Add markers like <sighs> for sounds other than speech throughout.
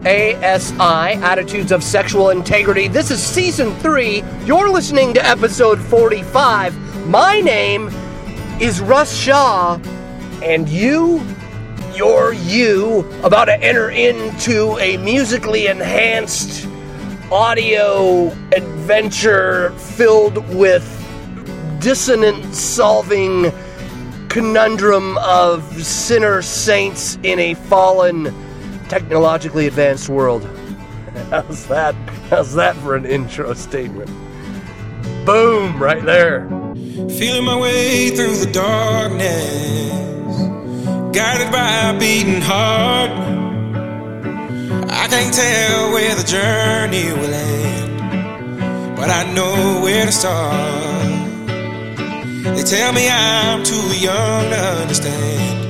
ASI, Attitudes of Sexual Integrity. This is season three. You're listening to episode 45. My name is Russ Shaw, and you, you're you, about to enter into a musically enhanced audio adventure filled with dissonance solving conundrum of sinner saints in a fallen technologically advanced world. <laughs> How's that? How's that for an intro statement? Boom, right there. Feeling my way through the darkness, guided by a beating heart. I can't tell where the journey will end, but I know where to start. They tell me I'm too young to understand.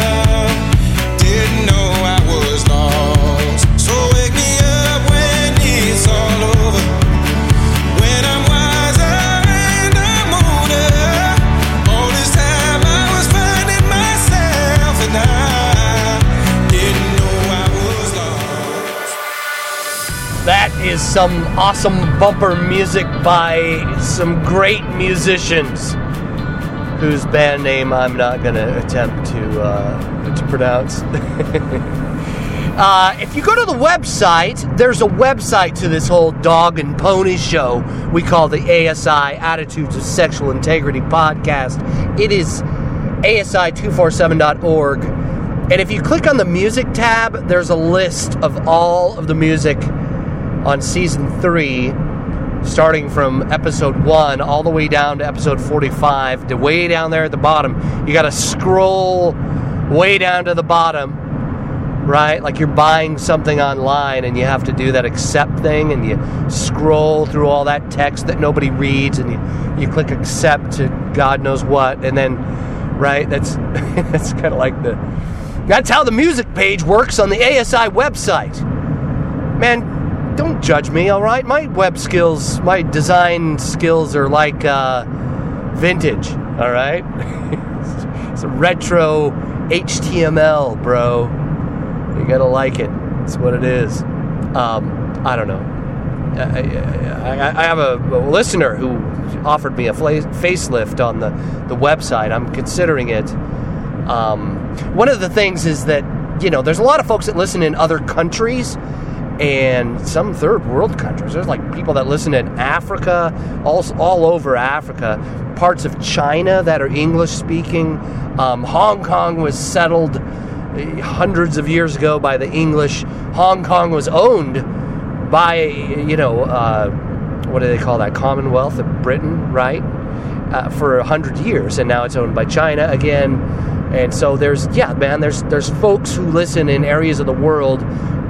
is some awesome bumper music by some great musicians whose band name I'm not going to attempt to uh, to pronounce. <laughs> uh, if you go to the website, there's a website to this whole dog and pony show we call the ASI Attitudes of Sexual Integrity podcast. It is asi247.org. And if you click on the music tab, there's a list of all of the music on season three, starting from episode one all the way down to episode 45, to way down there at the bottom. You got to scroll way down to the bottom, right? Like you're buying something online and you have to do that accept thing and you scroll through all that text that nobody reads and you, you click accept to God knows what. And then, right? That's, <laughs> that's kind of like the. That's how the music page works on the ASI website. Man, don't judge me, all right? My web skills, my design skills are like uh, vintage, all right? <laughs> it's a retro HTML, bro. You gotta like it. It's what it is. Um, I don't know. I, I, I have a, listener who offered me a facelift on the, the website. I'm considering it. Um, one of the things is that, you know, there's a lot of folks that listen in other countries and some third world countries. There's like people that listen in Africa, all, all over Africa, parts of China that are English speaking. Um, Hong Kong was settled uh, hundreds of years ago by the English. Hong Kong was owned by, you know, uh, what do they call that? Commonwealth of Britain, right? Uh, for a hundred years, and now it's owned by China again. And so there's, yeah, man, there's there's folks who listen in areas of the world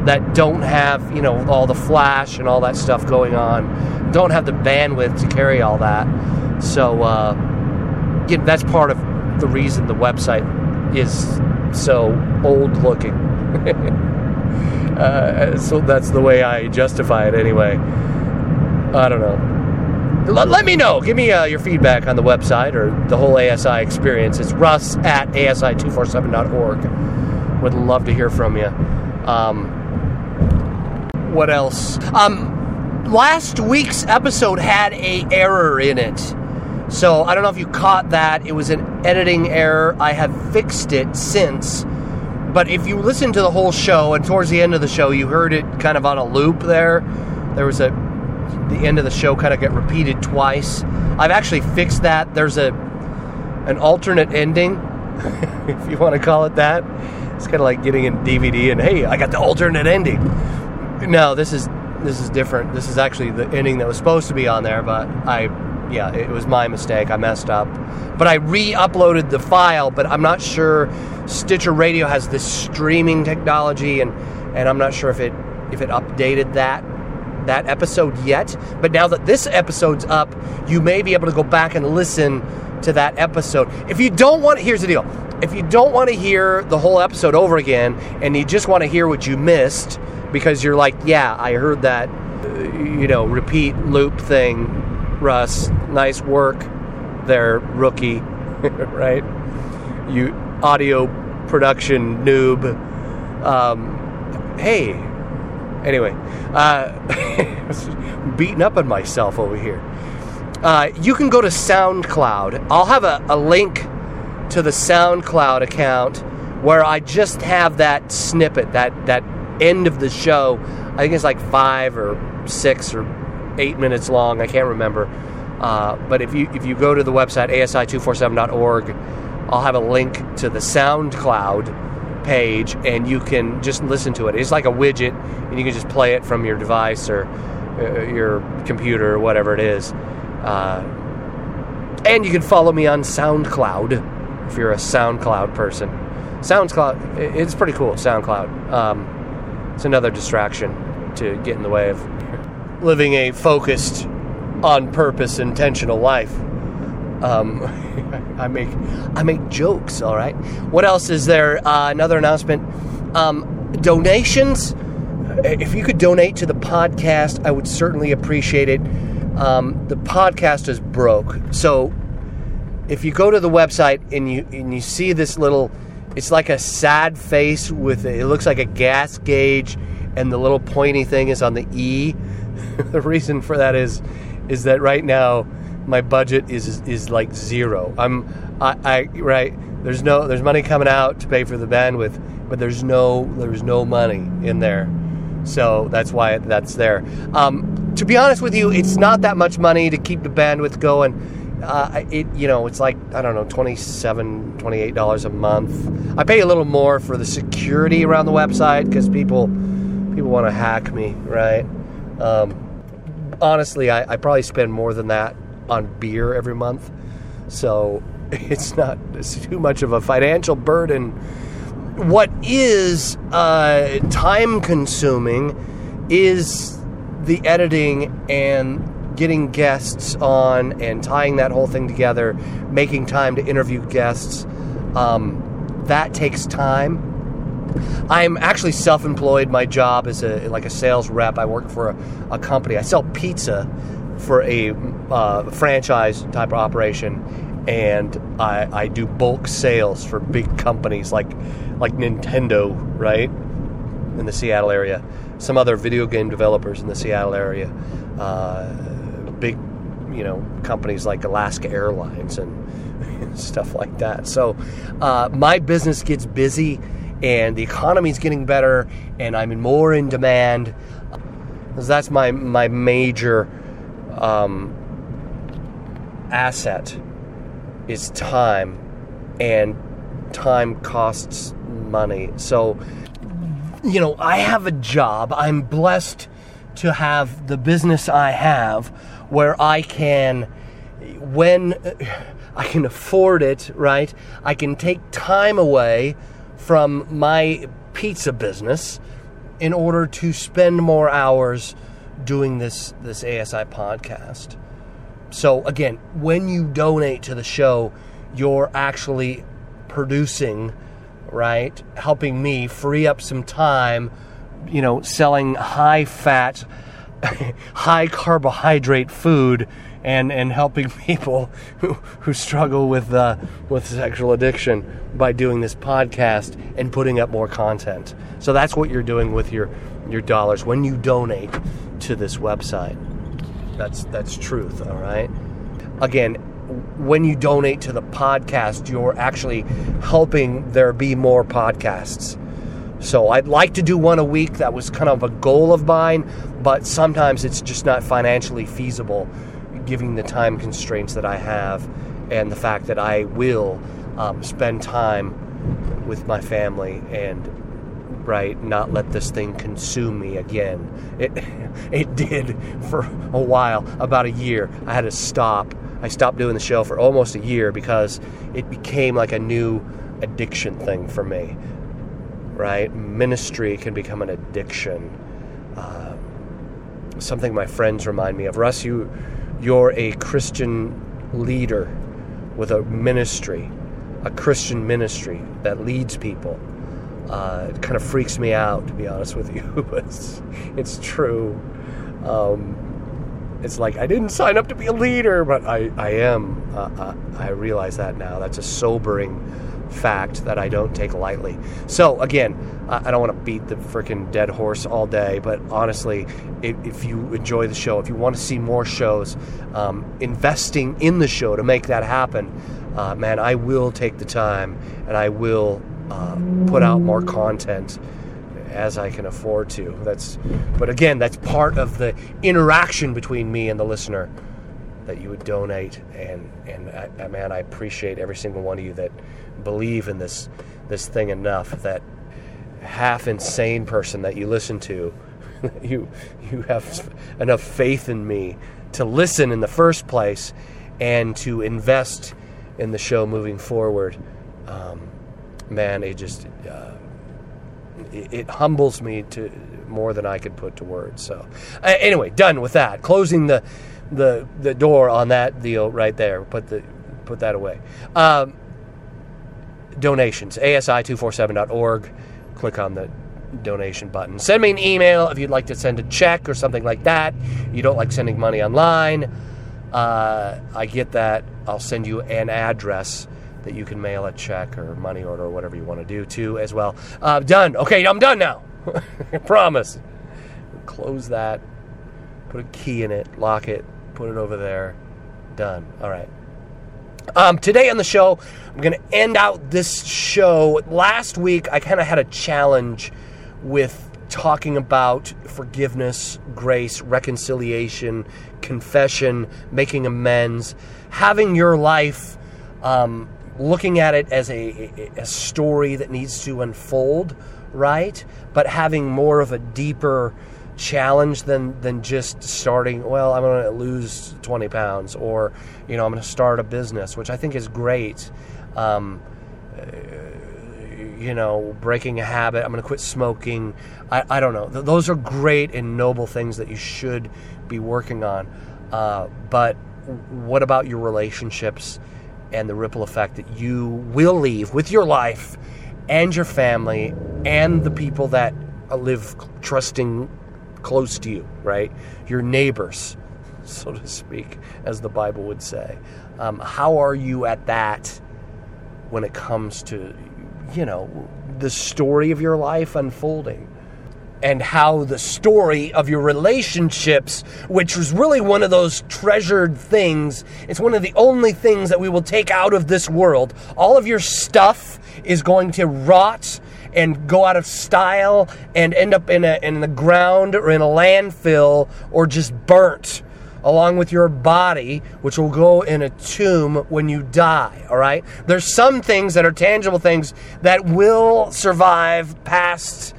that don't have, you know, all the flash and all that stuff going on, don't have the bandwidth to carry all that. So, uh, that's part of the reason the website is so old looking. <laughs> uh, so that's the way I justify it anyway. I don't know. Let, let me know. Give me uh, your feedback on the website or the whole ASI experience. It's russ at asi247.org. Would love to hear from you. Um, what else? Um, last week's episode had a error in it. So I don't know if you caught that. It was an editing error. I have fixed it since. But if you listen to the whole show and towards the end of the show you heard it kind of on a loop there, there was a the end of the show kind of get repeated twice. I've actually fixed that. There's a an alternate ending, <laughs> if you want to call it that. It's kind of like getting a DVD and hey, I got the alternate ending. No, this is this is different. This is actually the ending that was supposed to be on there, but I yeah, it was my mistake. I messed up. But I re-uploaded the file, but I'm not sure Stitcher Radio has this streaming technology and and I'm not sure if it if it updated that that episode yet. But now that this episode's up, you may be able to go back and listen to that episode. If you don't want, here's the deal: if you don't want to hear the whole episode over again, and you just want to hear what you missed because you're like, yeah, I heard that, you know, repeat loop thing. Russ, nice work there, rookie, <laughs> right? You audio production noob. Um, hey, anyway, uh, <laughs> beating up on myself over here. Uh, you can go to SoundCloud. I'll have a, a link to the SoundCloud account where I just have that snippet, that that end of the show. I think it's like five or six or eight minutes long. I can't remember. Uh, but if you if you go to the website asi247.org, I'll have a link to the SoundCloud page, and you can just listen to it. It's like a widget, and you can just play it from your device or uh, your computer or whatever it is. Uh, and you can follow me on SoundCloud if you're a SoundCloud person. SoundCloud, it's pretty cool. SoundCloud. Um, it's another distraction to get in the way of living a focused, on purpose, intentional life. Um, <laughs> I make I make jokes. All right. What else is there? Uh, another announcement. Um, donations. If you could donate to the podcast, I would certainly appreciate it. Um, the podcast is broke, so if you go to the website and you and you see this little, it's like a sad face with it looks like a gas gauge, and the little pointy thing is on the E. <laughs> the reason for that is is that right now my budget is is like zero. I'm I, I right there's no there's money coming out to pay for the bandwidth, but there's no there's no money in there, so that's why that's there. Um, to be honest with you, it's not that much money to keep the bandwidth going. Uh, it you know it's like I don't know 27 28 dollars a month. I pay a little more for the security around the website because people people want to hack me, right? Um, honestly, I, I probably spend more than that on beer every month, so <laughs> it's not it's too much of a financial burden. What is uh, time consuming is the editing and getting guests on and tying that whole thing together, making time to interview guests. Um, that takes time. I'm actually self-employed. My job is a like a sales rep. I work for a, a company. I sell pizza for a uh, franchise type of operation, and I, I do bulk sales for big companies like like Nintendo, right, in the Seattle area. Some other video game developers in the Seattle area. Uh, big, you know, companies like Alaska Airlines and <laughs> stuff like that. So uh, my business gets busy, and the economy's getting better, and I'm more in demand. That's my my major um, asset is time, and time costs money. So, you know, I have a job. I'm blessed to have the business I have where I can, when I can afford it, right? I can take time away from my pizza business in order to spend more hours doing this this ASI podcast. So again, when you donate to the show, you're actually producing, right? Helping me free up some time, you know, selling high fat, <laughs> high carbohydrate food and and helping <laughs> people who, who struggle with uh, with sexual addiction by doing this podcast and putting up more content. So that's what you're doing with your your dollars when you donate to this website. That's that's truth, all right? Again, when you donate to the podcast, you're actually helping there be more podcasts. So I'd like to do one a week. That was kind of a goal of mine, but sometimes it's just not financially feasible given the time constraints that I have and the fact that I will um, spend time with my family and right not let this thing consume me again. It <laughs> it did for a while about a year. I had to stop. I stopped doing the show for almost a year because it became like a new addiction thing for me right ministry can become an addiction uh, something my friends remind me of russ you you're a christian leader with a ministry, a Christian ministry that leads people. Uh, it kind of freaks me out, to be honest with you, but <laughs> it's, it's true. Um, it's like I didn't sign up to be a leader, but I, I am. Uh, uh, I realize that now. That's a sobering fact that I don't take lightly. So, again, I don't want to beat the freaking dead horse all day, but honestly, if, you enjoy the show, if you want to see more shows, um, investing in the show to make that happen, uh, man, I will take the time and I will uh, put out more content as I can afford to. That's, but again, that's part of the interaction between me and the listener that you would donate, and and I, man, I appreciate every single one of you that believe in this this thing enough that half insane person that you listen to, <laughs> you you have enough faith in me to listen in the first place and to invest in the show moving forward. Um, man, it just uh, it, it, humbles me to more than I could put to words. So, uh, anyway, done with that. Closing the the the door on that deal right there. Put the put that away. Um, donations. ASI247.org. Click on the donation button. Send me an email if you'd like to send a check or something like that. You don't like sending money online. Uh, I get that. I'll send you an address that you can mail a check or money order or whatever you want to do to as well. Uh, done. Okay, I'm done now. <laughs> Promise. Close that. Put a key in it. Lock it. Put it over there. Done. All right. Um, today on the show, I'm going to end out this show. Last week, I kind of had a challenge with talking about forgiveness, grace, reconciliation, confession, making amends, having your life, um, looking at it as a, a story that needs to unfold, right? But having more of a deeper challenge than than just starting well i'm going to lose 20 pounds or you know i'm going to start a business which i think is great. Um, uh, you know breaking a habit i'm going to quit smoking. I, I don't know. Th- those are great and noble things that you should be working on. Uh, but what about your relationships and the ripple effect that you will leave with your life and your family and the people that live trusting close to you, right? Your neighbors, so to speak, as the Bible would say. Um, how are you at that when it comes to, you know, the story of your life unfolding? And how the story of your relationships, which was really one of those treasured things, it's one of the only things that we will take out of this world. All of your stuff is going to rot and go out of style and end up in, a, in the ground or in a landfill or just burnt along with your body, which will go in a tomb when you die, all right? There's some things that are tangible things that will survive past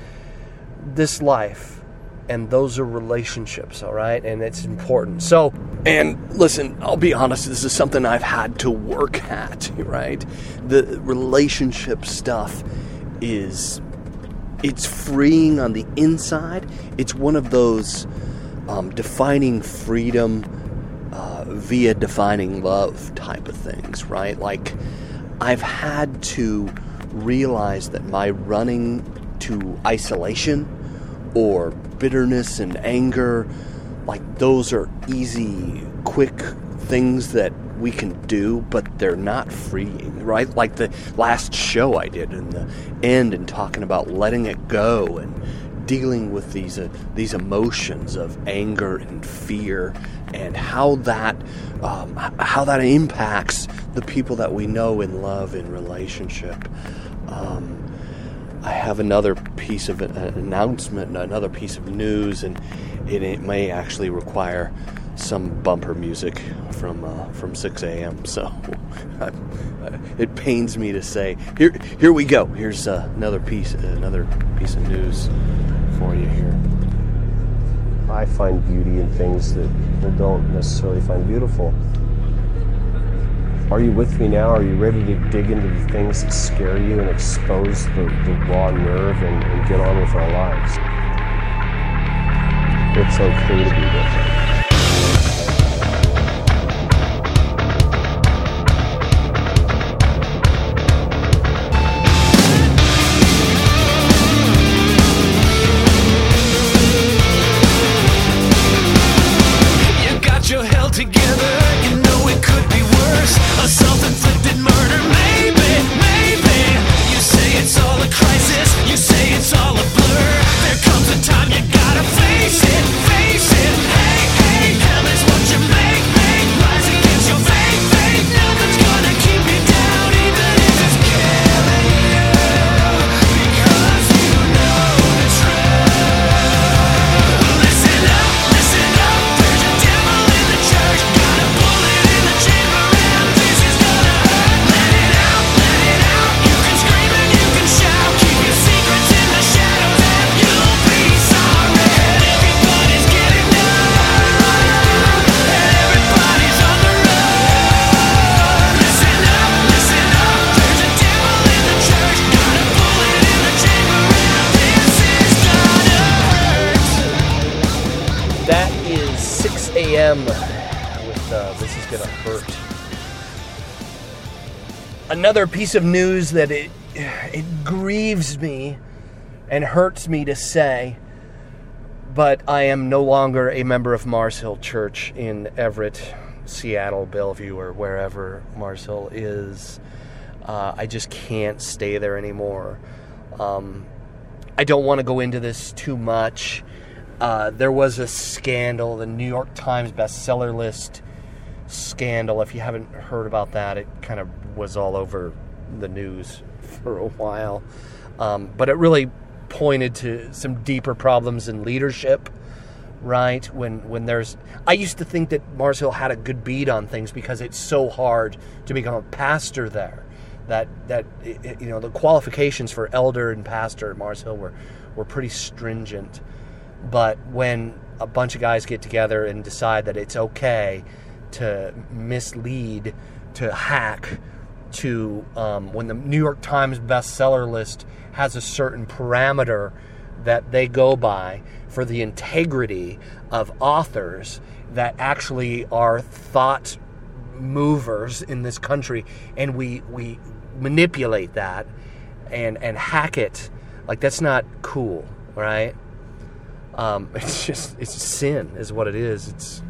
this life. And those are relationships, all right? And it's important. So, and listen, I'll be honest, this is something I've had to work at, right? The relationship stuff is it's freeing on the inside. It's one of those um, defining freedom uh, via defining love type of things, right? Like I've had to realize that my running to isolation or bitterness and anger, like those are easy, quick things that we can do, but they're not freeing, right? Like the last show I did in the end and talking about letting it go and dealing with these uh, these emotions of anger and fear and how that um, how that impacts the people that we know and love in relationship. Um, I have another piece of an announcement, another piece of news, and it, it may actually require some bumper music from uh, from Sixx:A.M. <laughs> So it pains me to say. Here, here we go. Here's uh, another piece, another piece of news for you here. I find beauty in things that people don't necessarily find beautiful. Are you with me now? Are you ready to dig into the things that scare you and expose the, the raw nerve and, and get on with our lives? It's okay to be different. Another piece of news that it, it grieves me and hurts me to say, but I am no longer a member of Mars Hill Church in Everett, Seattle, Bellevue, or wherever Mars Hill is. Uh, I just can't stay there anymore. Um, I don't want to go into this too much. Uh, there was a scandal, the New York Times bestseller list scandal. If you haven't heard about that, it kind of was all over the news for a while. Um, but it really pointed to some deeper problems in leadership, right? When when there's, I used to think that Mars Hill had a good beat on things because it's so hard to become a pastor there. That that you know the qualifications for elder and pastor at Mars Hill were were pretty stringent. But when a bunch of guys get together and decide that it's okay to mislead, to hack, to um, when the New York Times bestseller list has a certain parameter that they go by for the integrity of authors that actually are thought movers in this country, and we we manipulate that and and hack it. Like that's not cool, right? Um, <laughs> it's just it's sin, is what it is. It's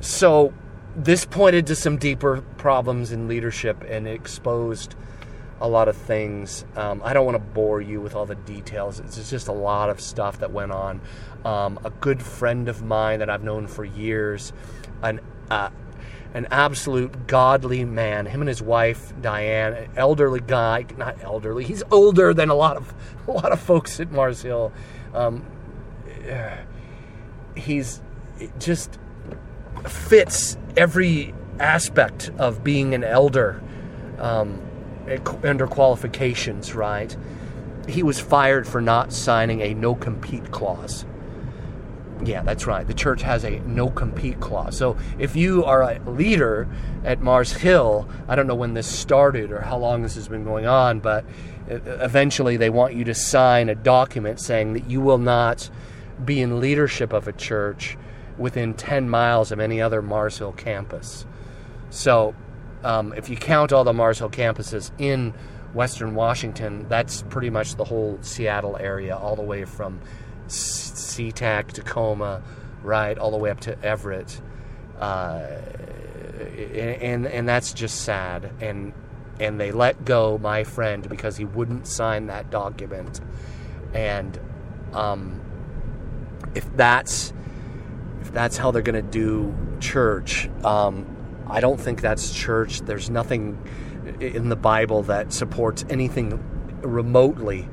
so this pointed to some deeper problems in leadership and exposed a lot of things. Um, I don't want to bore you with all the details. It's just a lot of stuff that went on. Um, a good friend of mine that I've known for years, an uh, an absolute godly man. Him and his wife Diane, an elderly guy, not elderly. He's older than a lot of <laughs> a lot of folks at Mars Hill. Um, <sighs> he's just fits every aspect of being an elder um, under qualifications, right? He was fired for not signing a no compete clause. Yeah, that's right. The church has a no compete clause. So if you are a leader at Mars Hill, I don't know when this started or how long this has been going on, but eventually they want you to sign a document saying that you will not be in leadership of a church within 10 miles of any other Mars Hill campus. So, um, if you count all the Mars Hill campuses in Western Washington, that's pretty much the whole Seattle area, all the way from SeaTac, Tacoma, right, all the way up to Everett. Uh, and and that's just sad. And and they let go my friend because he wouldn't sign that document. And um, if that's if that's how they're going to do church, um, I don't think that's church. There's nothing in the Bible that supports anything remotely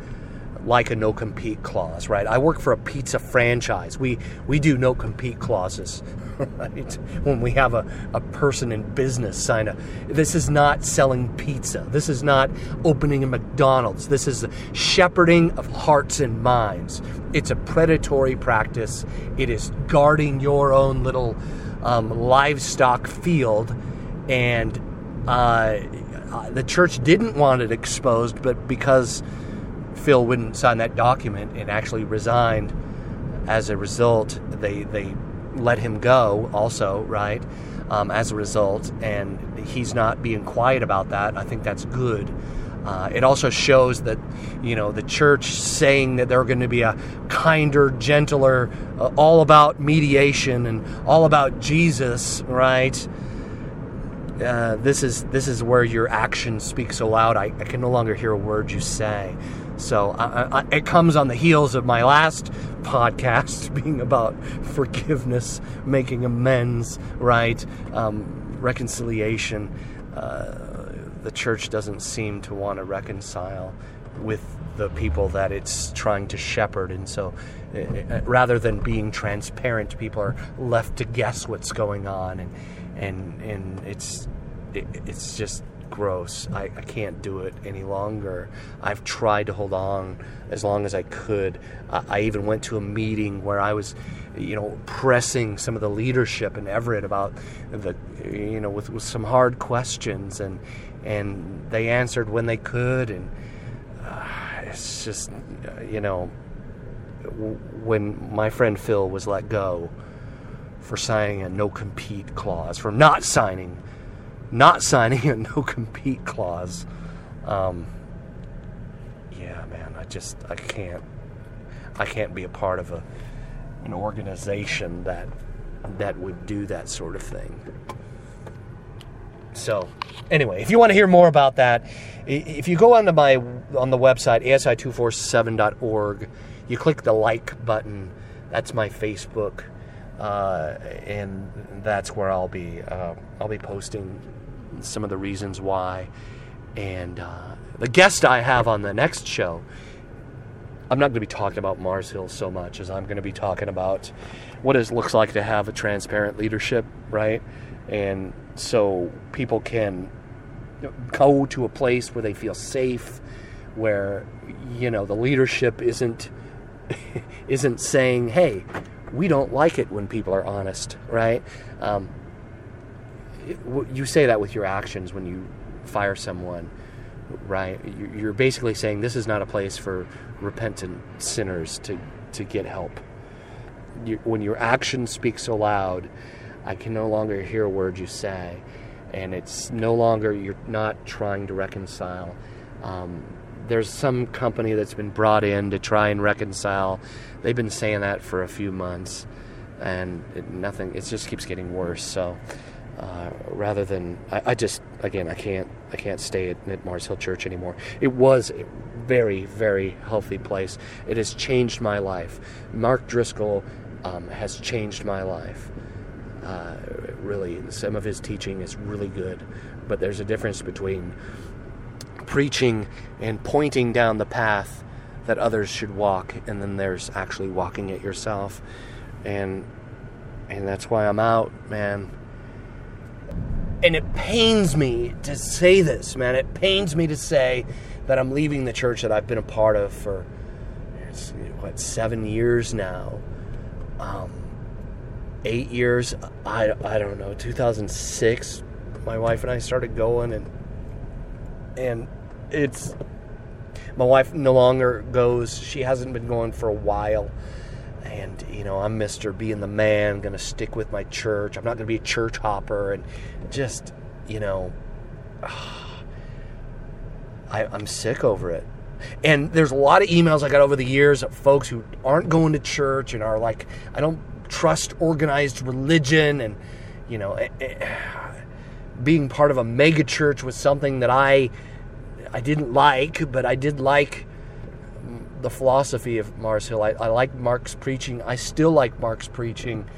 like a no compete clause, right? I work for a pizza franchise. We we do no compete clauses, <laughs> right? When we have a, a person in business sign a this is not selling pizza. This is not opening a McDonald's. This is shepherding of hearts and minds. It's a predatory practice. It is guarding your own little um, livestock field and uh, the church didn't want it exposed, but because Phil wouldn't sign that document and actually resigned. As a result, they they let him go. Also, right? Um, as a result, and he's not being quiet about that. I think that's good. Uh, it also shows that you know the church saying that they're going to be a kinder, gentler, uh, all about mediation and all about Jesus, right? Uh, this is this is where your actions speak so loud. I, I can no longer hear a word you say. So I, I, it comes on the heels of my last podcast <laughs> being about forgiveness, making amends, right? Um, reconciliation. Uh, the church doesn't seem to want to reconcile with the people that it's trying to shepherd, and so uh, rather than being transparent, people are left to guess what's going on, and and and it's it, it's just gross. I, I can't do it any longer. I've tried to hold on as long as I could. I, I even went to a meeting where I was, you know, pressing some of the leadership in Everett about the, you know, with, with some hard questions, and and they answered when they could, and uh, it's just, you know, when my friend Phil was let go for signing a no compete clause, for not signing, not signing a no compete clause. Um, yeah, man, I just I can't I can't be a part of a an organization that that would do that sort of thing. So, anyway, if you want to hear more about that, if you go onto my on the website asi247.org, you click the like button. That's my Facebook, uh, and that's where I'll be. Uh, I'll be posting some of the reasons why, and uh, the guest I have on the next show. I'm not going to be talking about Mars Hill so much as I'm going to be talking about what it looks like to have a transparent leadership, right? And so people can go to a place where they feel safe, where you know the leadership isn't <laughs> isn't saying, "Hey, we don't like it when people are honest," right? Um, you say that with your actions when you fire someone, right? You're basically saying this is not a place for repentant sinners to to get help. You, when your actions speak so loud I can no longer hear a word you say. And it's no longer, you're not trying to reconcile. Um, there's some company that's been brought in to try and reconcile. They've been saying that for a few months, and it, nothing. It just keeps getting worse. So, uh, rather than, I, I, just again, I can't, I can't stay at, at Mars Hill Church anymore. It was a very, very healthy place. It has changed my life. Mark Driscoll um, has changed my life. Uh, really, some of his teaching is really good, but there's a difference between preaching and pointing down the path that others should walk, and then there's actually walking it yourself, and and that's why I'm out, man. And it pains me to say this, man. It pains me to say that I'm leaving the church that I've been a part of for what seven years now. Um, eight years. I, I don't know. 2006, my wife and I started going, and and it's my wife no longer goes. She hasn't been going for a while. And, you know, I'm Mr. being the man, to stick with my church. I'm not to be a church hopper. And just, you know, <sighs> I, I'm sick over it. And there's a lot of emails I got over the years of folks who aren't going to church and are like, I don't trust organized religion and you know eh, eh, <sighs> being part of a mega church was something that I I didn't like, but I did like the philosophy of Mars Hill. I, I like Mark's preaching. I still like Mark's preaching,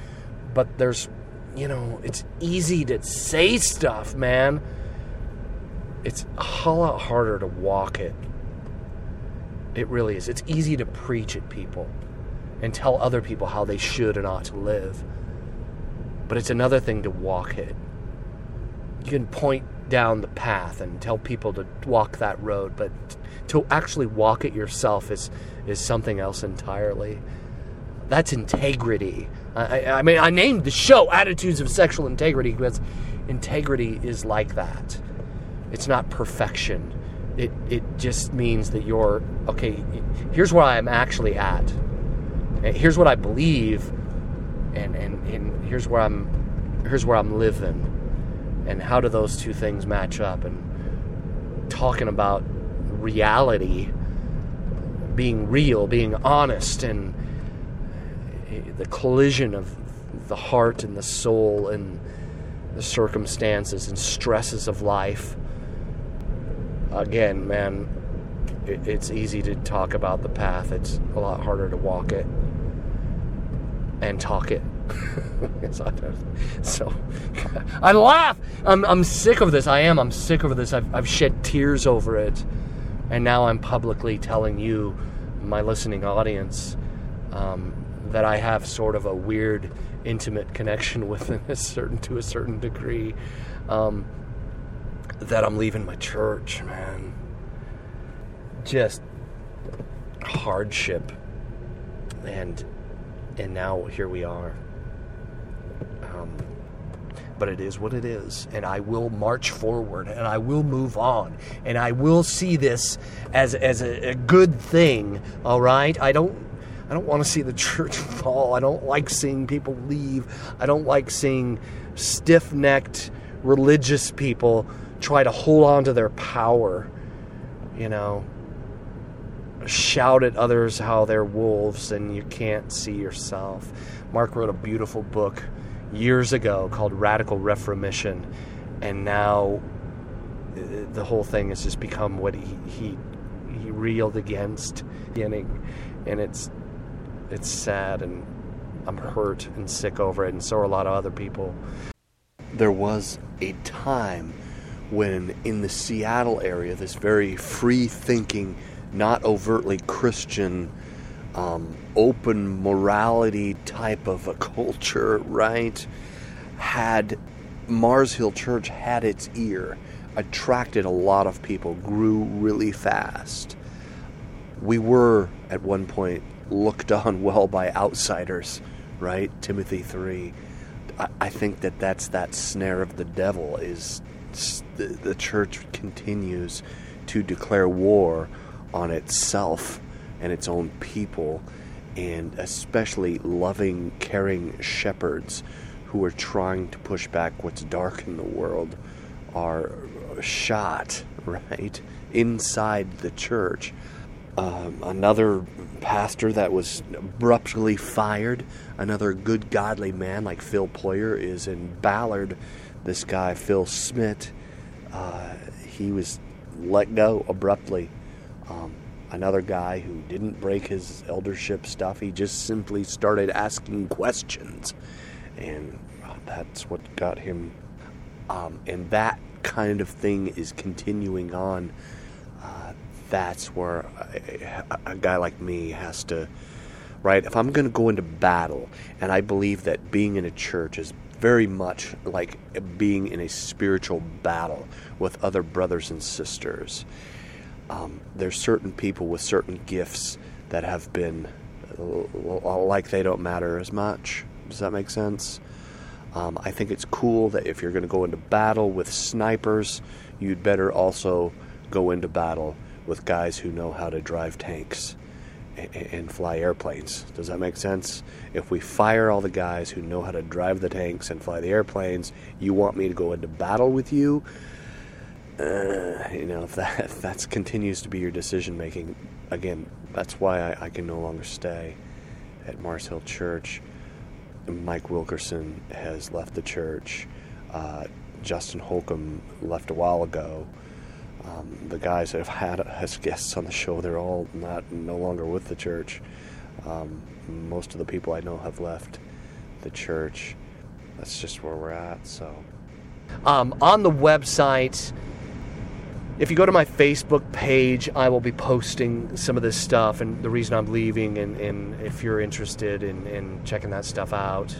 but there's, you know, it's easy to say stuff, man. It's a whole lot harder to walk it. It really is. It's easy to preach at people and tell other people how they should and ought to live. But it's another thing to walk it. You can point down the path and tell people to walk that road, but to actually walk it yourself is is something else entirely. That's integrity. I, I mean, I named the show "Attitudes of Sexual Integrity" because integrity is like that. It's not perfection. It it just means that you're okay. Here's where I'm actually at here's what I believe, and, and, and here's where I'm here's where I'm living, and how do those two things match up? And talking about reality, being real, being honest, and eh, the collision of the heart and the soul and the circumstances and stresses of life. Again, man, it's easy to talk about the path. It's a lot harder to walk it and talk it. <laughs> so <laughs> I laugh. I'm, I'm sick of this. I am. I'm sick of this. I've, I've shed tears over it. And now I'm publicly telling you, my listening audience, um, that I have sort of a weird, intimate connection <laughs> with a certain to a certain degree. Um, that I'm leaving my church, man. Just hardship and and now here we are. But it is what it is, and I will march forward, and I will move on, and I will see this as as a, a good thing. All right, I don't I don't want to see the <laughs> church fall. I don't like seeing people leave. I don't like seeing stiff necked religious people try to hold on to their power. You know, shout at others how they're wolves and you can't see yourself. Mark wrote a beautiful book years ago called Radical Reformission, and now uh, the whole thing has just become what he he, he reeled against beginning, and it's it's sad and I'm hurt and sick over it, and so are a lot of other people. There was a time when in the Seattle area, this very free thinking, not overtly Christian, um, open morality type of a culture, right? Had Mars Hill Church had its ear, attracted a lot of people, grew really fast. We were at one point looked on well by outsiders, right? Timothy 3. I, think that that's that snare of the devil is the, the church continues to declare war on itself and its own people, and especially loving, caring shepherds who are trying to push back what's dark in the world are shot, <laughs> right, inside the church. Um, another pastor that was abruptly fired, another good, godly man like Phil Ployer is in Ballard. This guy, Phil Smith, uh, he was let go abruptly. Um, another guy who didn't break his eldership stuff, he just simply started asking questions. And uh, that's what got him. Um, and that kind of thing is continuing on. Uh, that's where a, a, guy like me has to, right? If I'm going to go into battle, and I believe that being in a church is very much like being in a spiritual battle with other brothers and sisters. Um, there's certain people with certain gifts that have been like they don't matter as much. Does that make sense? Um, I think it's cool that if you're going to go into battle with snipers, you'd better also go into battle with guys who know how to drive tanks and fly airplanes. Does that make sense? If we fire all the guys who know how to drive the tanks and fly the airplanes, you want me to go into battle with you? Uh, you know, if that if that continues to be your decision making, again, that's why I, I, can no longer stay at Mars Hill Church. Mike Wilkerson has left the church. Uh, Justin Holcomb left a while ago. Um, the guys that have had <laughs> as guests on the show, they're all not no longer with the church. Um, most of the people I know have left the church. That's just where we're at. So, um, on the website, if you go to my Facebook page, I will be posting some of this stuff and the reason I'm leaving. And, and if you're interested in, in checking that stuff out,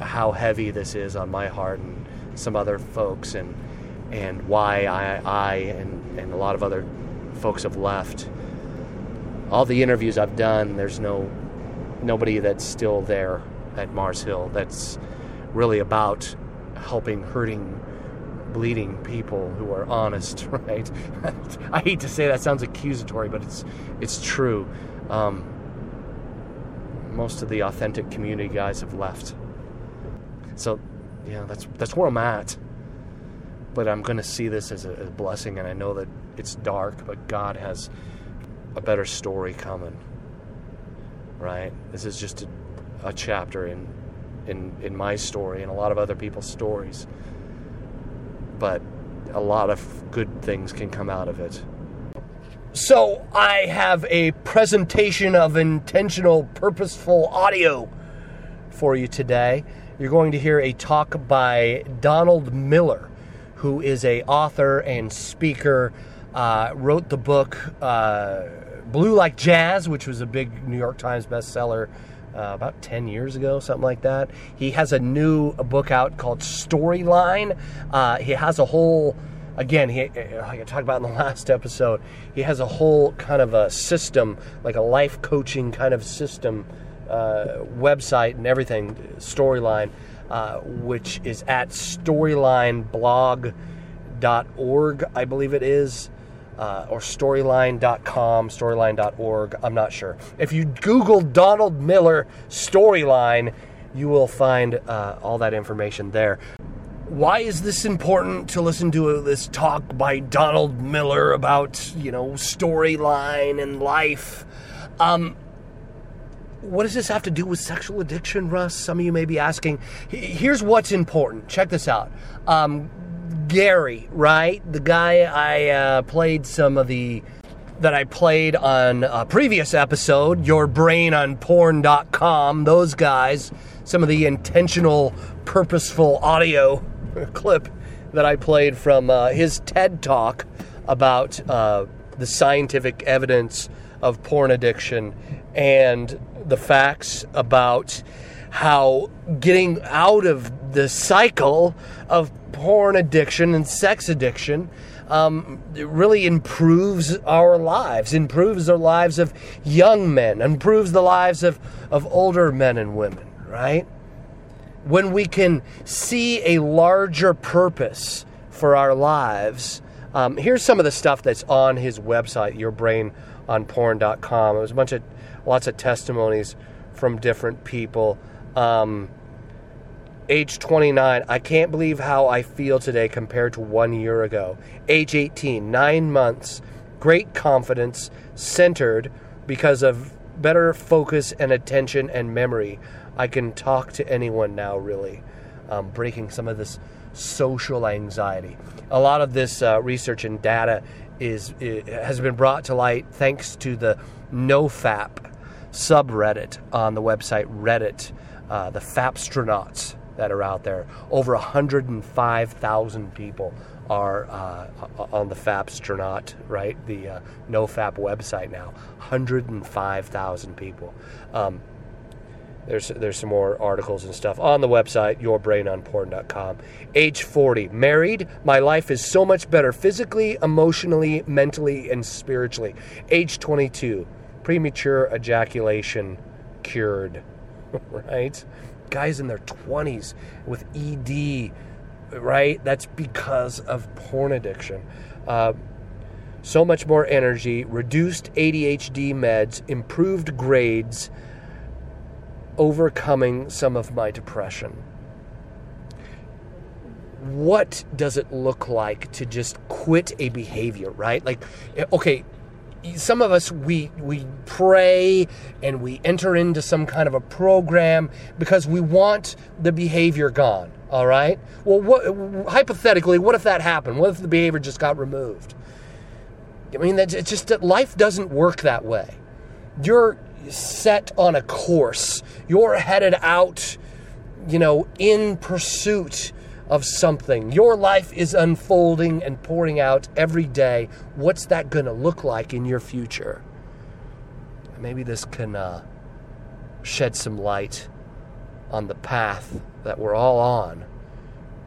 how heavy this is on my heart and some other folks, and and why I, I and, and a lot of other folks have left. All the interviews I've done, there's no nobody that's still there at Mars Hill that's really about helping hurting bleeding people who are honest <laughs> right i hate to say that sounds accusatory but it's it's true um, most of the authentic community guys have left so yeah that's that's where i'm at but I'm going to see this as a, a blessing, and I know that it's dark, but God has a better story coming. Right? This is just a, a chapter in in in my story and a lot of other people's stories. But a lot of good things can come out of it. So, I have a presentation of intentional, purposeful audio for you today. You're going to hear a talk by Donald Miller who is a author and speaker, uh, wrote the book uh, Blue Like Jazz, which was a big New York Times bestseller uh, about 10 years ago, something like that. He has a new book out called Storyline. Uh, he has a whole, again, he, uh, like I talked about in the <laughs> last episode, he has a whole kind of a system, like a life coaching kind of system, uh, website and everything, Storyline uh, which is at storylineblog.org, I believe it is. Uh, or storyline.com, storyline.org. I'm not sure. If you Google Donald Miller storyline, you will find uh, all that information there. Why is this important to listen to this talk by Donald Miller about, you know, storyline and life? Um, what does this have to do with sexual addiction, Russ? Some of you may be asking. Here's what's important. Check this out. Um, Gary, right? The guy I uh, played some of the that I played on a previous episode, Your Brain on Porn.com. Those guys, some of the intentional, purposeful audio <laughs> clip that I played from uh, his TED talk about uh, the scientific evidence of porn addiction and the facts about how getting out of the cycle of porn addiction and sex addiction um, really improves our lives, improves the lives of young men, improves the lives of, of older men and women, right? When we can see a larger purpose for our lives, um, here's some of the stuff that's on his website, yourbrainonporn.com. Was a bunch of lots of testimonies from different people. Um, age 29, I can't believe how I feel today compared to one year ago. Age 18, nine months, great confidence, centered because of better focus and attention and memory. I can talk to anyone now, really, um, breaking some of this social anxiety. A lot of this uh, research and data is, is has been brought to light thanks to the NoFap subreddit on the website Reddit, uh, the Fapstronauts that are out there. Over 105,000 people are uh, on the Fapstronaut, right? The uh, NoFap website now. 105,000 people. Um, there's there's some more articles and stuff on the website yourbrainonporn.com. Age 40, married. My life is so much better physically, emotionally, mentally, and spiritually. Age 22, premature ejaculation cured, <laughs> right? Guys in their 20s with ED, right? That's because of porn addiction. Uh, so much more energy, reduced ADHD meds, improved grades, overcoming some of my depression. What does it look like to just quit a behavior, right? Like, okay, some of us we we pray and we enter into some kind of a program because we want the behavior gone all right? Well what, hypothetically what if that happened? What if the behavior just got removed? I mean it's just that life doesn't work that way. You're set on a course. You're headed out you know in pursuit of something. Your life is unfolding and pouring out every day. What's that going to look like in your future? Maybe this can uh, shed some light on the path that we're all on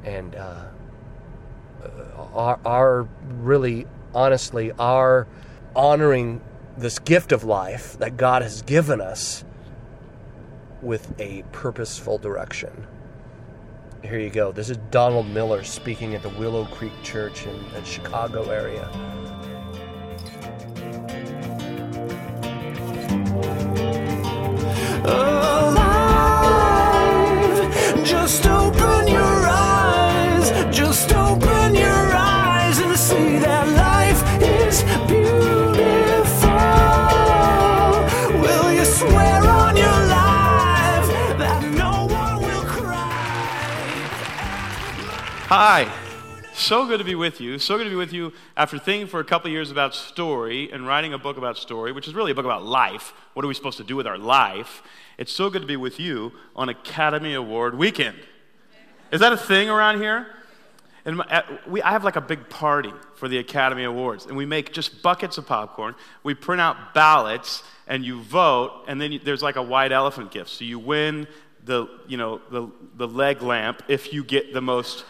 and uh, our, our really honestly our honoring this gift of life that God has given us with a purposeful direction. Here you go. This is Donald Miller speaking at the Willow Creek Church in the Chicago area. Alive, just open your eyes, just open your eyes and see that life Hi. So good to be with you. So good to be with you after thinking for a couple years about story and writing a book about story, which is really a book about life. What are we supposed to do with our life? It's so good to be with you on Academy Award weekend. Is that a thing around here? And uh, we, I have like a big party for the Academy Awards, and we make just buckets of popcorn. We print out ballots, and you vote, and then you, there's like a white elephant gift. So you win the, you know, the, the leg lamp if you get the most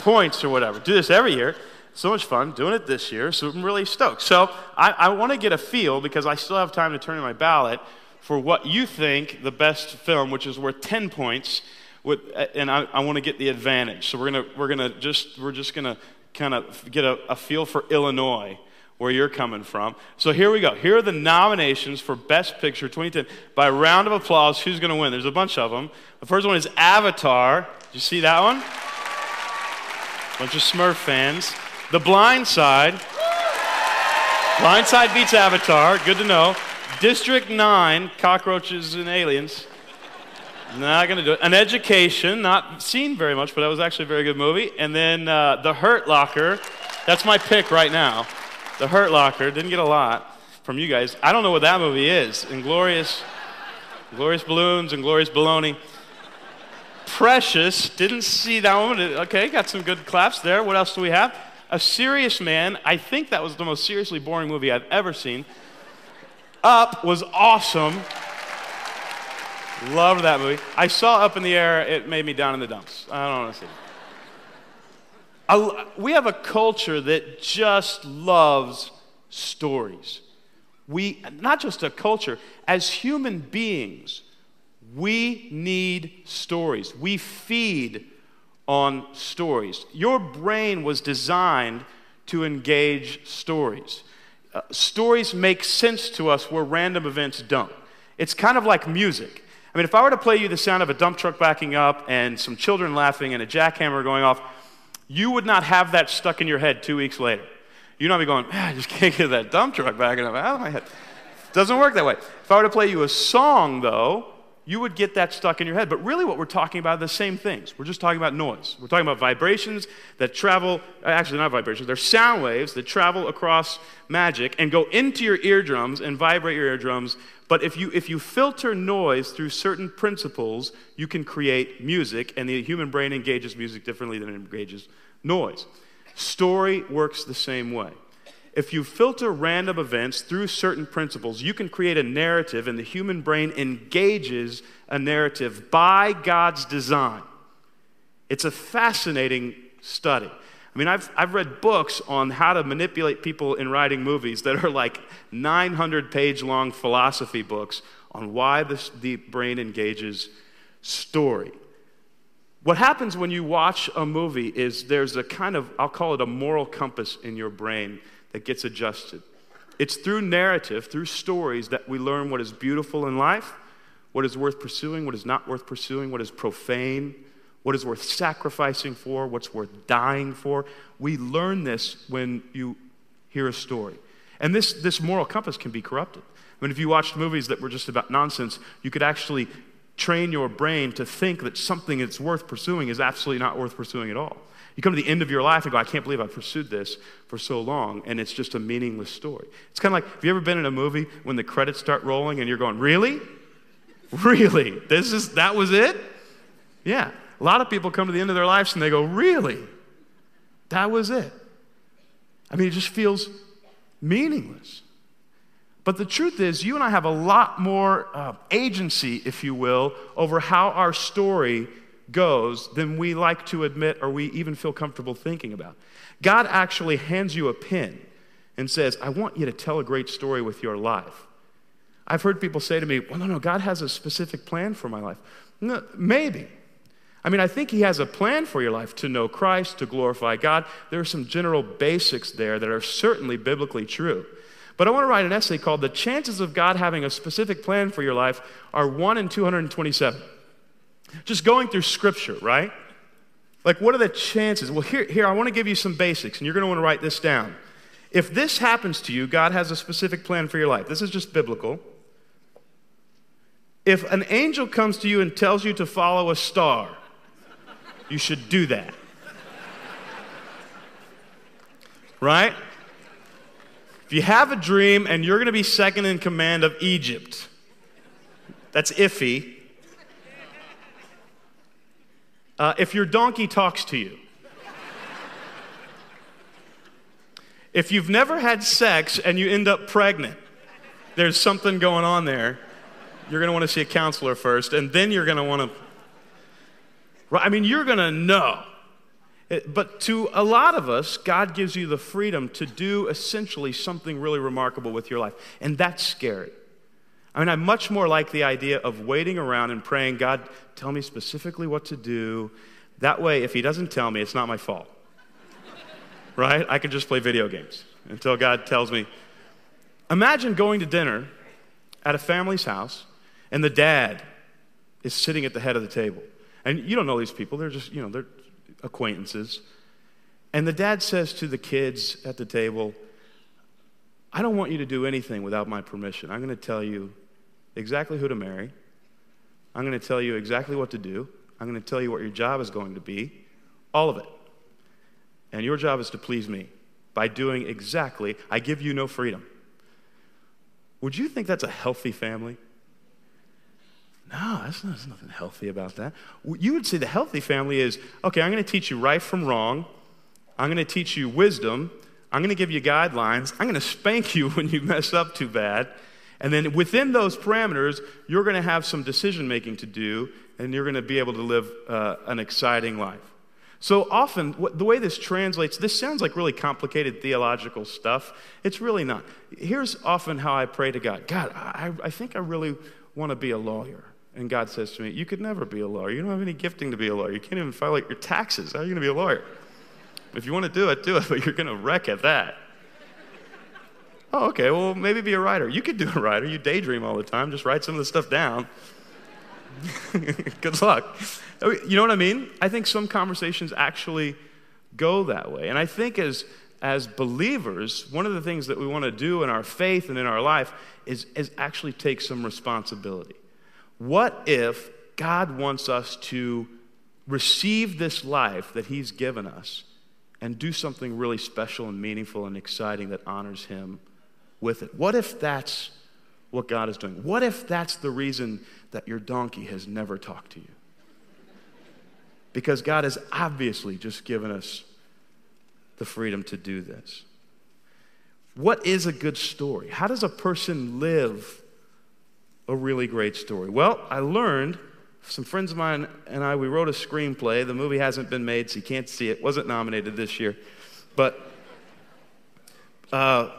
points or whatever. Do this every year. So much fun doing it this year, so I'm really stoked. So I, I want to get a feel because I still have time to turn in my ballot for what you think the best film, which is worth 10 points, would, and I, I want to get the advantage. So we're gonna we're gonna just we're just gonna kind of get a, a feel for Illinois. where you're coming from. So here we go. Here are the nominations for Best Picture 2010. By round of applause, who's to win? There's a bunch of them. The first one is Avatar. Did you see that one? Bunch of Smurf fans. The Blind Side. Blind Side beats Avatar. Good to know. District 9, Cockroaches and Aliens. Not going to do it. An Education, not seen very much, but that was actually a very good movie. And then uh, The Hurt Locker. That's my pick right now. The Hurt Locker. Didn't get a lot from you guys. I don't know what that movie is. Inglorious, Glorious Balloons and Glorious Baloney. Precious. Didn't see that one. Okay, got some good claps there. What else do we have? A Serious Man. I think that was the most seriously boring movie I've ever seen. Up was awesome. Loved that movie. I saw Up in the Air. It made me down in the dumps. I don't want to see it. We have a culture that just loves stories. We, not just a culture, as human beings, we need stories. We feed on stories. Your brain was designed to engage stories. Uh, stories make sense to us where random events don't. It's kind of like music. I mean, if I were to play you the sound of a dump truck backing up and some children laughing and a jackhammer going off, you would not have that stuck in your head two weeks later. You'd not be going, I just can't get that dump truck backing up out of my head. It doesn't work that way. If I were to play you a song, though, you would get that stuck in your head. But really, what we're talking about are the same things. We're just talking about noise. We're talking about vibrations that travel, uh, actually, not vibrations, they're sound waves that travel across magic and go into your eardrums and vibrate your eardrums. But if you, if you filter noise through certain principles, you can create music, and the human brain engages music differently than it engages noise. Story works the same way if you filter random events through certain principles, you can create a narrative, and the human brain engages a narrative by God's design. It's a fascinating study. I mean, I've, I've read books on how to manipulate people in writing movies that are like 900 page long philosophy books on why this, the brain engages story. What happens when you watch a movie is there's a kind of, I'll call it a moral compass in your brain that gets adjusted. It's through narrative, through stories, that we learn what is beautiful in life, what is worth pursuing, what is not worth pursuing, what is profane, what is worth sacrificing for, what's worth dying for. We learn this when you hear a story. And this, this moral compass can be corrupted. I mean, if you watched movies that were just about nonsense, you could actually train your brain to think that something that's worth pursuing is absolutely not worth pursuing at all. You come to the end of your life and go, I can't believe I pursued this for so long, and it's just a meaningless story. It's kind of like, have you ever been in a movie when the credits start rolling and you're going, really? Really? This is, that was it? Yeah. A lot of people come to the end of their lives and they go, really? That was it. I mean, it just feels meaningless. But the truth is, you and I have a lot more uh, agency, if you will, over how our story goes than we like to admit or we even feel comfortable thinking about. God actually hands you a pen and says, I want you to tell a great story with your life. I've heard people say to me, Well, no, no, God has a specific plan for my life. No, maybe. I mean, I think He has a plan for your life to know Christ, to glorify God. There are some general basics there that are certainly biblically true. But I want to write an essay called The Chances of God Having a Specific Plan for Your Life Are 1 in 227. Just going through scripture, right? Like, what are the chances? Well, here, here I want to give you some basics, and you're going to want to write this down. If this happens to you, God has a specific plan for your life. This is just biblical. If an angel comes to you and tells you to follow a star, you should do that. Right? If you have a dream and you're going to be second in command of Egypt, that's iffy. Uh, if your donkey talks to you, if you've never had sex and you end up pregnant, there's something going on there. You're going to want to see a counselor first, and then you're going to want to. I mean, you're going to know. but to a lot of us, God gives you the freedom to do essentially something really remarkable with your life, and that's scary. I mean, I much more like the idea of waiting around and praying, God, tell me specifically what to do. That way, if He doesn't tell me, it's not my fault. <laughs> right? I can just play video games. until God tells me. Imagine going to dinner at a family's house and the dad is sitting at the head of the table. And you don't know these people, they're just, you know, they're acquaintances. And the dad says to the kids at the table, I don't want you to do anything without my permission. I'm going to tell you exactly who to marry. I'm going to tell you exactly what to do. I'm going to tell you what your job is going to be. All of it. And your job is to please me by doing exactly, I give you no freedom. Would you think that's a healthy family? No, that's not, there's nothing healthy about that. You would say the healthy family is okay, I'm going to teach you right from wrong. I'm going to teach you wisdom. I'm going to give you guidelines. I'm going to spank you <laughs> when you mess up too bad. And then within those parameters, you're going to have some decision making to do, and you're going to be able to live uh, an exciting life. So often, the way this translates, this sounds like really complicated theological stuff. It's really not. Here's often how I pray to God God, I, I think I really want to be a lawyer. And God says to me, You could never be a lawyer. You don't have any gifting to be a lawyer. You can't even file like your taxes. How are you going to be a lawyer? If you want to do it, do it, but you're going to wreck at that. Oh, okay, well, maybe be a writer. You could do a writer. You daydream all the time. Just write some of the stuff down. <laughs> Good luck. Oh, you know what I mean? I think some conversations actually go that way. And I think as, as believers, one of the things that we want to do in our faith and in our life is, is actually take some responsibility. What if God wants us to receive this life that He's given us and do something really special and meaningful and exciting that honors Him with it? What if that's what God is doing? What if that's the reason that your donkey has never talked to you? Because God has obviously just given us the freedom to do this. What is a good story? How does a person live a really great story? Well, I learned some friends of mine and I, we wrote a screenplay. The movie hasn't been made, so you can't see it. Wasn't nominated this year. But uh,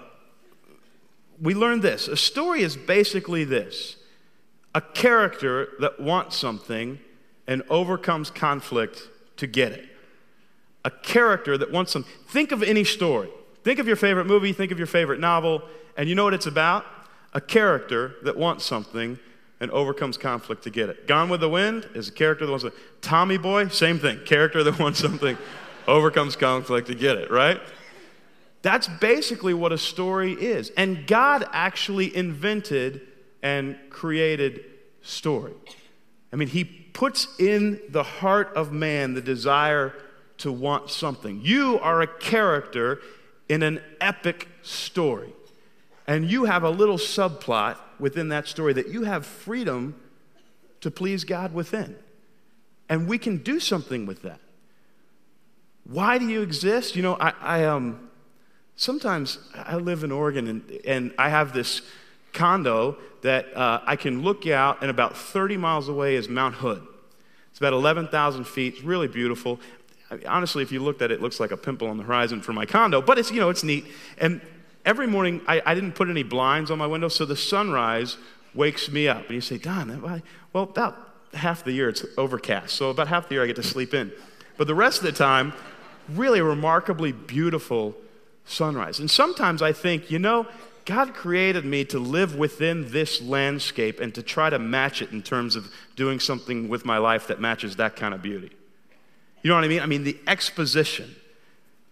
we learned this. A story is basically this a character that wants something and overcomes conflict to get it. A character that wants some. Think of any story. Think of your favorite movie, think of your favorite novel, and you know what it's about? A character that wants something and overcomes conflict to get it. Gone with the Wind is a character that wants something. Tommy Boy, same thing. Character that wants something, <laughs> overcomes conflict to get it, right? That's basically what a story is. And God actually invented and created story. I mean, He puts in the heart of man the desire to want something. You are a character in an epic story. And you have a little subplot within that story that you have freedom to please God within. And we can do something with that. Why do you exist? You know, I, I um, sometimes I live in Oregon and, and I have this condo that uh, I can look out, and about 30 miles away is Mount Hood. It's about 11,000 feet. It's really beautiful. I mean, honestly, if you looked at it, it looks like a pimple on the horizon for my condo, but it's, you know, it's neat. And every morning, I, I didn't put any blinds on my window, so the sunrise wakes me up. And you say, Don, well, about half the year it's overcast, so about half the year I get to sleep in. But the rest of the time, really remarkably beautiful sunrise. And sometimes I think, you know, God created me to live within this landscape and to try to match it in terms of doing something with my life that matches that kind of beauty. You know what I mean? I mean, the exposition.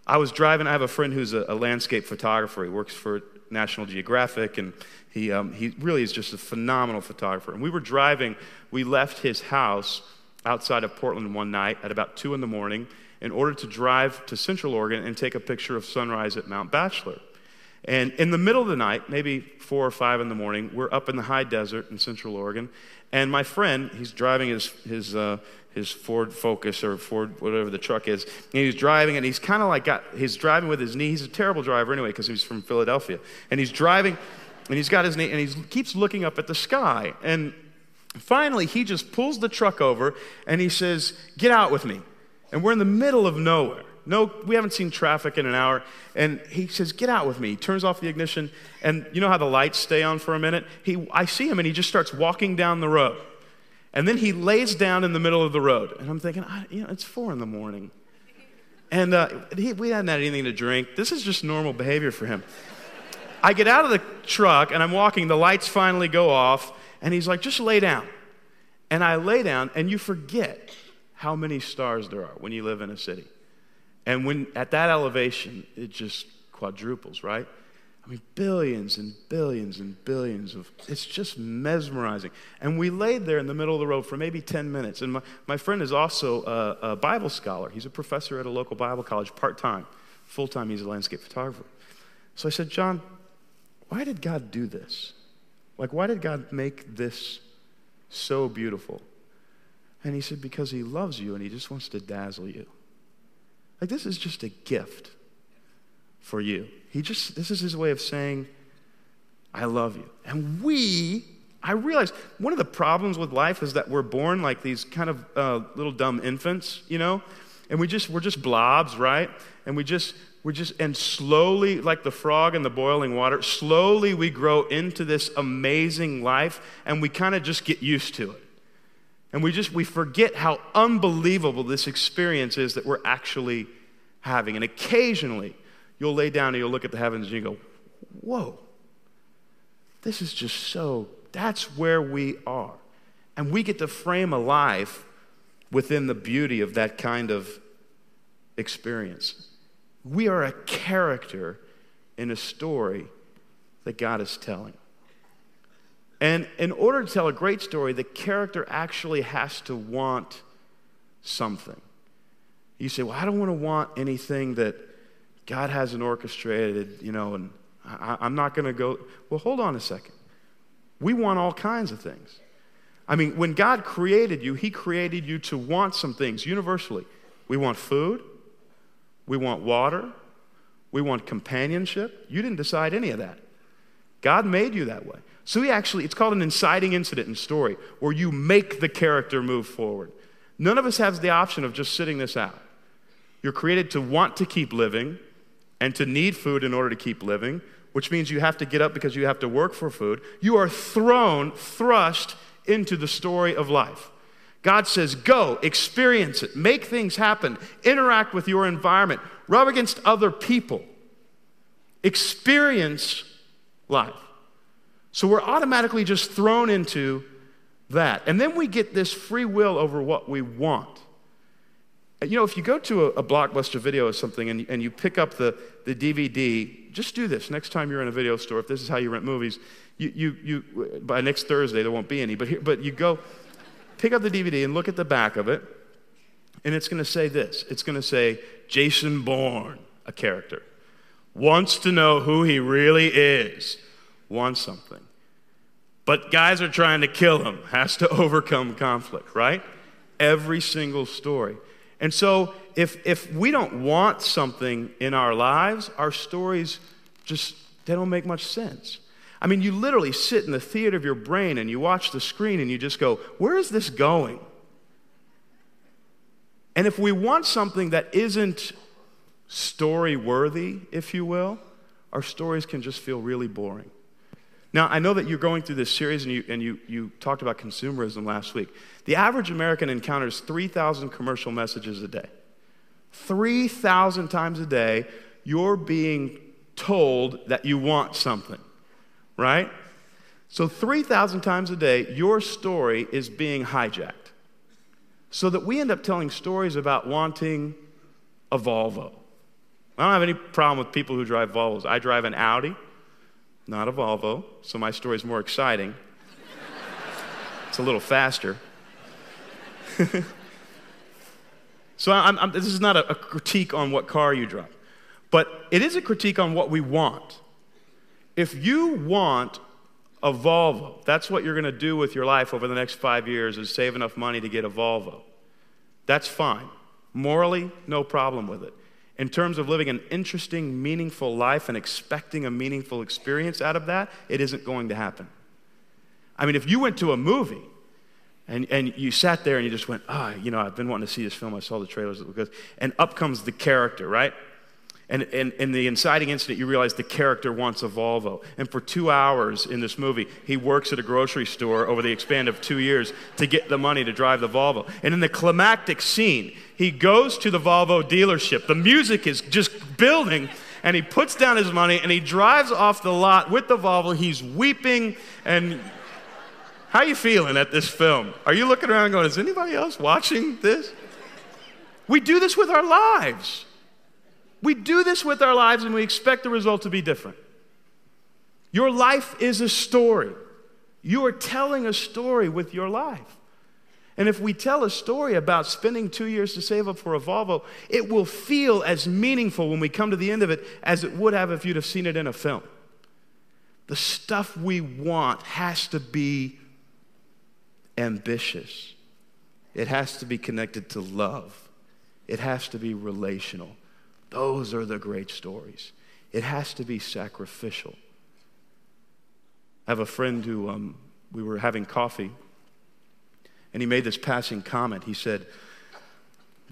I was driving, I have a friend who's a, a landscape photographer. He works for National Geographic, and he, um, he really is just a phenomenal photographer. And we were driving, we left his house outside of Portland one night at about 2 in the morning in order to drive to Central Oregon and take a picture of sunrise at Mount Bachelor. And in the middle of the night, maybe four or five in the morning, we're up in the high desert in Central Oregon. And my friend, he's driving his, his, uh, his Ford Focus or Ford, whatever the truck is. And he's driving, and he's kind of like got, he's driving with his knee. He's a terrible driver anyway, because he's from Philadelphia. And he's driving, and he's got his knee, and he keeps looking up at the sky. And finally, he just pulls the truck over, and he says, Get out with me. And we're in the middle of nowhere. No, we haven't seen traffic in an hour. And he says, Get out with me. He turns off the ignition. And you know how the lights stay on for a minute? He, I see him and he just starts walking down the road. And then he lays down in the middle of the road. And I'm thinking, you know, it's four in the morning. And uh, he, we hadn't had anything to drink. This is just normal behavior for him. I get out of the truck and I'm walking, the lights finally go off, and he's like, just lay down. And I lay down, and you forget how many stars there are when you live in a city. And when at that elevation, it just quadruples, right? I mean, billions and billions and billions of, it's just mesmerizing. And we laid there in the middle of the road for maybe 10 minutes. And my, my friend is also a, a Bible scholar. He's a professor at a local Bible college, part time. Full time, he's a landscape photographer. So I said, John, why did God do this? Like, why did God make this so beautiful? And he said, Because he loves you and he just wants to dazzle you. Like, this is just a gift for you. He just, this is his way of saying, I love you. And we, I realize one of the problems with life is that we're born like these kind of uh, little dumb infants, you know? And we just, we're just blobs, right? And we just, we just, and slowly, like the frog in the boiling water, slowly we grow into this amazing life and we kind of just get used to it. And we just, we forget how unbelievable this experience is that we're actually having. And occasionally, you'll lay down and you'll look at the heavens and you go, whoa, this is just so, that's where we are. And we get to frame a life within the beauty of that kind of experience. We are a character in a story that God is telling. And in order to tell a great story, the character actually has to want something. You say, Well, I don't want to want anything that God hasn't orchestrated, you know, and I, am not going to go. Well, hold on a second. We want all kinds of things. I mean, when God created you, He created you to want some things universally. We want food, we want water, we want companionship. You didn't decide any of that. God made you that way. So he actually, it's called an inciting incident in story, where you make the character move forward. None of us has the option of just sitting this out. You're created to want to keep living and to need food in order to keep living, which means you have to get up because you have to work for food. You are thrown, thrust into the story of life. God says, go, experience it, make things happen, interact with your environment, rub against other people, experience life. So we're automatically just thrown into that. And then we get this free will over what we want. You know, if you go to a, a blockbuster video or something and, and you pick up the, the DVD, just do this next time you're in a video store. If this is how you rent movies, you, you, you by next Thursday there won't be any, but, here, but you go pick up the DVD and look at the back of it, and it's going to say this it's going to say, Jason Bourne, a character, wants to know who he really is, wants something. But guys are trying to kill him, <laughs> has to overcome conflict, right? Every single story. And so, if, if we don't want something in our lives, our stories just, they don't make much sense. I mean, you literally sit in the theater of your brain and you watch the screen and you just go, where is this going? And if we want something that isn't story worthy, if you will, our stories can just feel really boring. Now, I know that you're going through this series and you, and you, you talked about consumerism last week. The average American encounters 3,000 commercial messages a day. 3,000 times a day, you're being told that you want something, right? So, 3,000 times a day, your story is being hijacked. So that we end up telling stories about wanting a Volvo. I don't have any problem with people who drive Volvos. I drive an Audi not a Volvo, so my story is more exciting. it's a little faster. <laughs> so I'm, I'm, this is not a, a critique on what car you drive, but it is a critique on what we want. If you want a Volvo, that's what you're going to do with your life over the next five years is save enough money to get a Volvo. That's fine. Morally, no problem with it in terms of living an interesting, meaningful life and expecting a meaningful experience out of that, it isn't going to happen. I mean, if you went to a movie and, and you sat there and you just went, ah, oh, you know, I've been wanting to see this film, I saw the trailers, and up comes the character, right? And, and the inciting incident, you realize the character wants a Volvo. And for two hours in this movie, he works at a grocery store over the span of two years to get the money to drive the Volvo. And in the climactic scene, he goes to the Volvo dealership. The music is just building, and he puts down his money and he drives off the lot with the Volvo. He's weeping and how you feeling at this film? Are you looking around going, is anybody else watching this? We do this with our lives. We do this with our lives and we expect the result to be different. Your life is a story. You are telling a story with your life. And if we tell a story about spending two years to save up for a Volvo, it will feel as meaningful when we come to the end of it as it would have if you'd have seen it in a film. The stuff we want has to be ambitious, it has to be connected to love, it has to be relational. Those are the great stories. It has to be sacrificial. I have a friend who um, we were having coffee, and he made this passing comment. He said,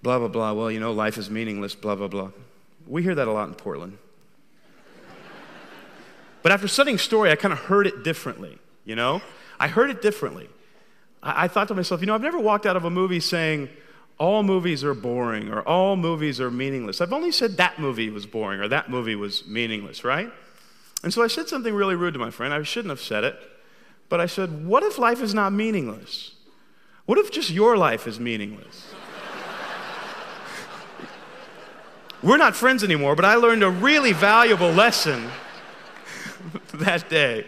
blah, blah, blah, well, you know, life is meaningless, blah, blah, blah. We hear that a lot in Portland. <laughs> but after studying story, I kind of heard it differently, you know? I heard it differently. I, I thought to myself, you know, I've never walked out of a movie saying, all movies are boring or all movies are meaningless. I've only said that movie was boring or that movie was meaningless, right? And so I said something really rude to my friend. I shouldn't have said it. But I said, What if life is not meaningless? What if just your life is meaningless? We're not friends anymore, but I learned a really valuable lesson that day.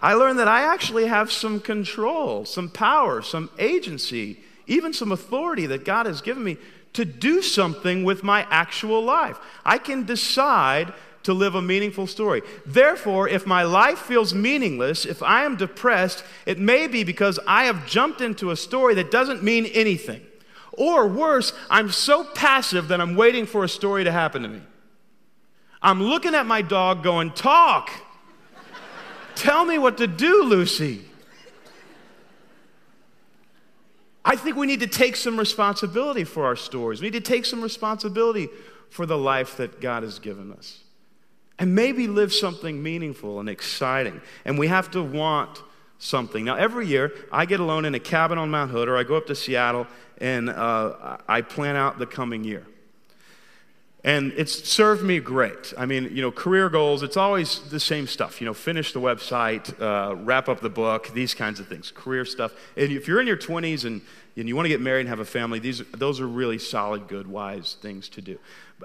I learned that I actually have some control, some power, some agency, even some authority that God has given me to do something with my actual life. I can decide to live a meaningful story. Therefore, if my life feels meaningless, if I am depressed, it may be because I have jumped into a story that doesn't mean anything. Or worse, I'm so passive that I'm waiting for a story to happen to me. I'm looking at my dog going, Talk! Tell me what to do, Lucy. I think we need to take some responsibility for our stories. We need to take some responsibility for the life that God has given us. And maybe live something meaningful and exciting. And we have to want something. Now, every year, I get alone in a cabin on Mount Hood, or I go up to Seattle and uh, I plan out the coming year. And it's served me great. I mean, you know, career goals, it's always the same stuff. You know, finish the website, uh, wrap up the book, these kinds of things, career stuff. And if you're in your 20s and, and you want to get married and have a family, these, those are really solid, good, wise things to do.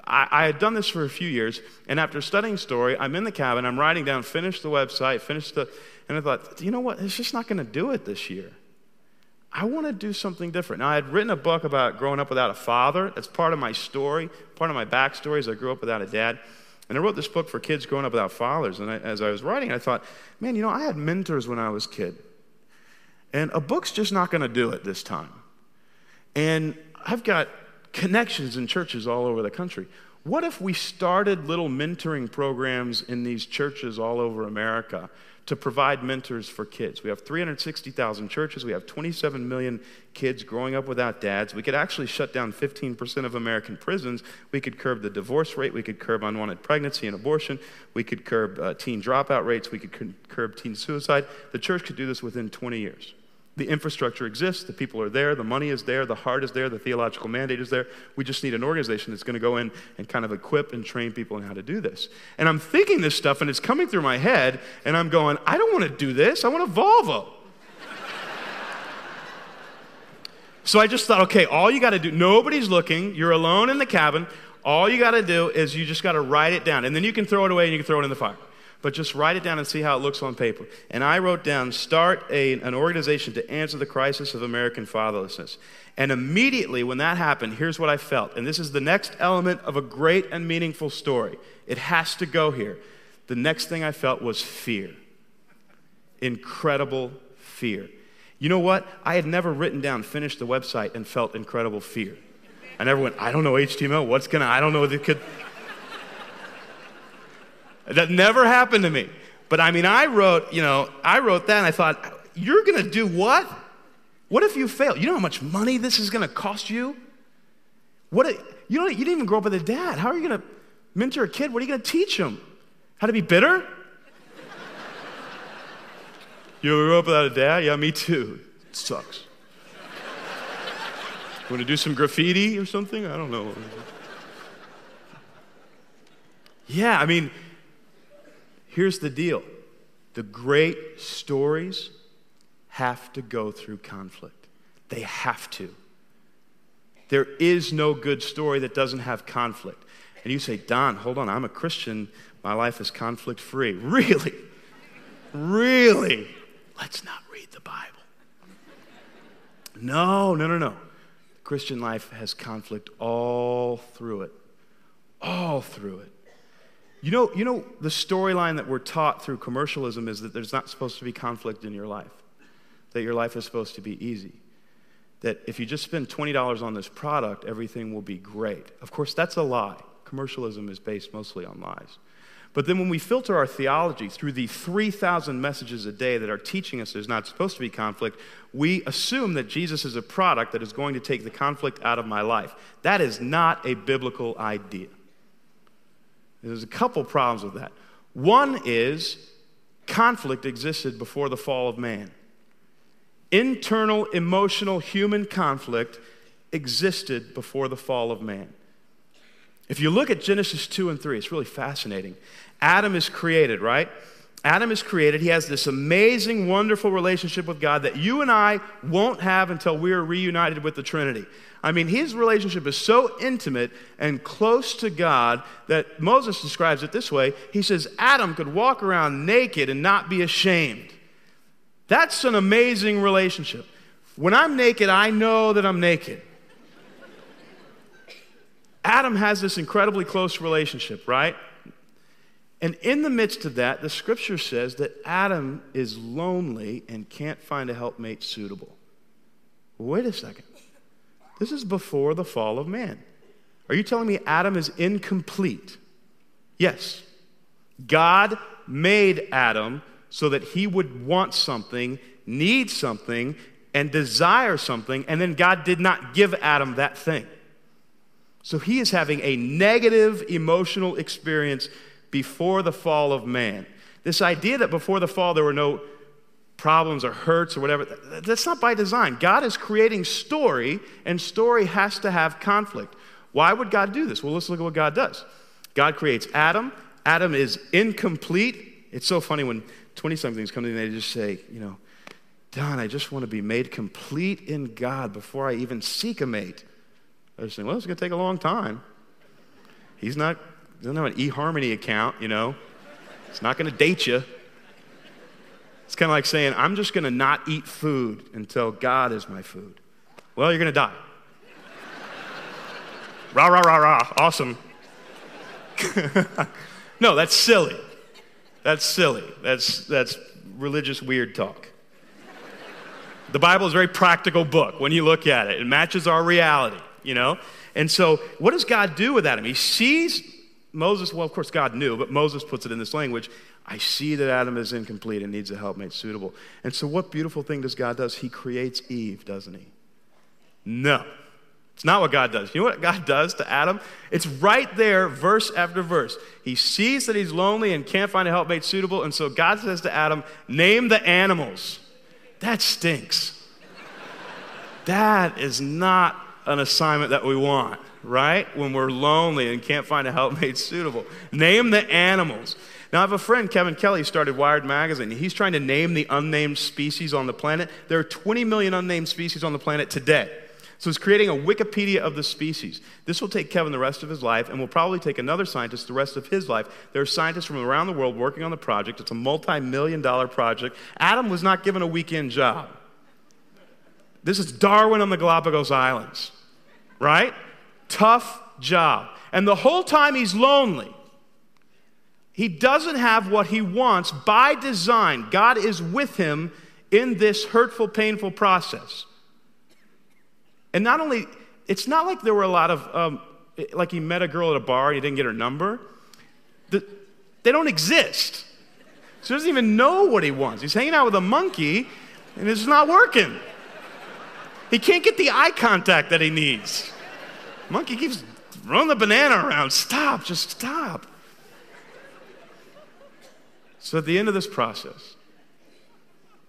I, I had done this for a few years, and after studying story, I'm in the cabin, I'm writing down, finish the website, finish the, and I thought, you know what, it's just not going to do it this year. I want to do something different. Now, I had written a book about growing up without a father. That's part of my story. Part of my backstory is I grew up without a dad. And I wrote this book for kids growing up without fathers. And I, as I was writing, I thought, man, you know, I had mentors when I was a kid. And a book's just not going to do it this time. And I've got connections in churches all over the country. What if we started little mentoring programs in these churches all over America to provide mentors for kids. We have 360,000 churches. We have 27 million kids growing up without dads. We could actually shut down 15% of American prisons. We could curb the divorce rate. We could curb unwanted pregnancy and abortion. We could curb uh, teen dropout rates. We could curb teen suicide. The church could do this within 20 years. The infrastructure exists, the people are there, the money is there, the heart is there, the theological mandate is there. We just need an organization that's going to go in and kind of equip and train people in how to do this. And I'm thinking this stuff and it's coming through my head, and I'm going, I don't want to do this, I want a Volvo. <laughs> so I just thought, okay, all you got to do, nobody's looking, you're alone in the cabin. All you got to do is you just got to write it down, and then you can throw it away and you can throw it in the fire but just write it down and see how it looks on paper. And I wrote down start a, an organization to answer the crisis of American fatherlessness. And immediately when that happened, here's what I felt. And this is the next element of a great and meaningful story. It has to go here. The next thing I felt was fear. Incredible fear. You know what? I had never written down, finished the website, and felt incredible fear. I never went, I don't know HTML. What's gonna, I don't know. It could. That never happened to me. But I mean, I wrote, you know, I wrote that and I thought, you're going to do what? What if you fail? You know how much money this is going to cost you? What if, You, don't, you didn't even grow up with a dad. How are you going to mentor a kid? What are you going to teach him? How to be bitter? <laughs> you grew up without a dad? Yeah, me too. It sucks. <laughs> Want to do some graffiti or something? I don't know. <laughs> Yeah, I mean, here's the deal the great stories have to go through conflict. They have to. There is no good story that doesn't have conflict. And you say, Don, hold on, I'm a Christian. My life is conflict free. <laughs> Really? Really? Let's not read the Bible. No, no, no, no. Christian life has conflict all through it. All through it. You know, you know the storyline that we're taught through commercialism is that there's not supposed to be conflict in your life. That your life is supposed to be easy. That if you just spend $20 on this product, everything will be great. Of course, that's a lie. Commercialism is based mostly on lies. But then when we filter our theology through the 3,000 messages a day that are teaching us there's not supposed to be conflict, we assume that Jesus is a product that is going to take the conflict out of my life. That is not a biblical idea. There's a couple problems with that. One is conflict existed before the fall of man. Internal, emotional, human conflict existed before the fall of man. If you look at Genesis 2 and 3, it's really fascinating. Adam is created, right? Adam is created. He has this amazing, wonderful relationship with God that you and I won't have until we are reunited with the Trinity. I mean, his relationship is so intimate and close to God that Moses describes it this way. He says, Adam could walk around naked and not be ashamed. That's an amazing relationship. When I'm naked, I know that I'm naked. Adam has this incredibly close relationship, right? And in the midst of that, the scripture says that Adam is lonely and can't find a helpmate suitable. Wait a second. This is before the fall of man. Are you telling me Adam is incomplete? Yes. God made Adam so that he would want something, need something, and desire something, and then God did not give Adam that thing. So he is having a negative emotional experience before the fall of man. This idea that before the fall there were no problems or hurts or whatever, that's not by design. God is creating story, and story has to have conflict. Why would God do this? Well, let's look at what God does. God creates Adam. Adam is incomplete. It's so funny when 20 somethings come to me and they just say, you know, Don, I just want to be made complete in God before I even seek a mate. I was saying, well, it's going to take a long time. He's not, doesn't have an eHarmony account, you know. It's not going to date you. It's kind of like saying, I'm just going to not eat food until God is my food. Well, you're going to die. <laughs> rah, rah, rah, rah. Awesome. <laughs> no, that's silly. That's silly. That's, that's religious weird talk. The Bible is a very practical book when you look at it. It matches our reality you know? And so, what does God do with Adam? He sees Moses, well, of course, God knew, but Moses puts it in this language I see that Adam is incomplete and needs a helpmate suitable. And so, what beautiful thing does God does? He creates Eve, doesn't he? No. It's not what God does. You know what God does to Adam? It's right there, verse after verse. He sees that he's lonely and can't find a helpmate suitable, and so God says to Adam, Name the animals. That stinks. that is not an assignment that we want, right? When we're lonely and can't find a helpmate <laughs> suitable. Name the animals. Now, I have a friend, Kevin Kelly, started Wired Magazine. He's trying to name the unnamed species on the planet. There are 20 million unnamed species on the planet today. So he's creating a Wikipedia of the species. This will take Kevin the rest of his life and will probably take another scientist the rest of his life. There are scientists from around the world working on the project. It's a multi million dollar project. Adam was not given a weekend job. This is Darwin on the Galapagos Islands, right? Tough job. And the whole time he's lonely. He doesn't have what he wants by design. God is with him in this hurtful, painful process. And not only, it's not like there were a lot of, um, like he met a girl at a bar and he didn't get her number. The, they don't exist. So he doesn't even know what he wants. He's hanging out with a monkey and it's not working. He can't get the eye contact that he needs. Monkey keeps throwing the banana around. Stop, just stop. So at the end of this process,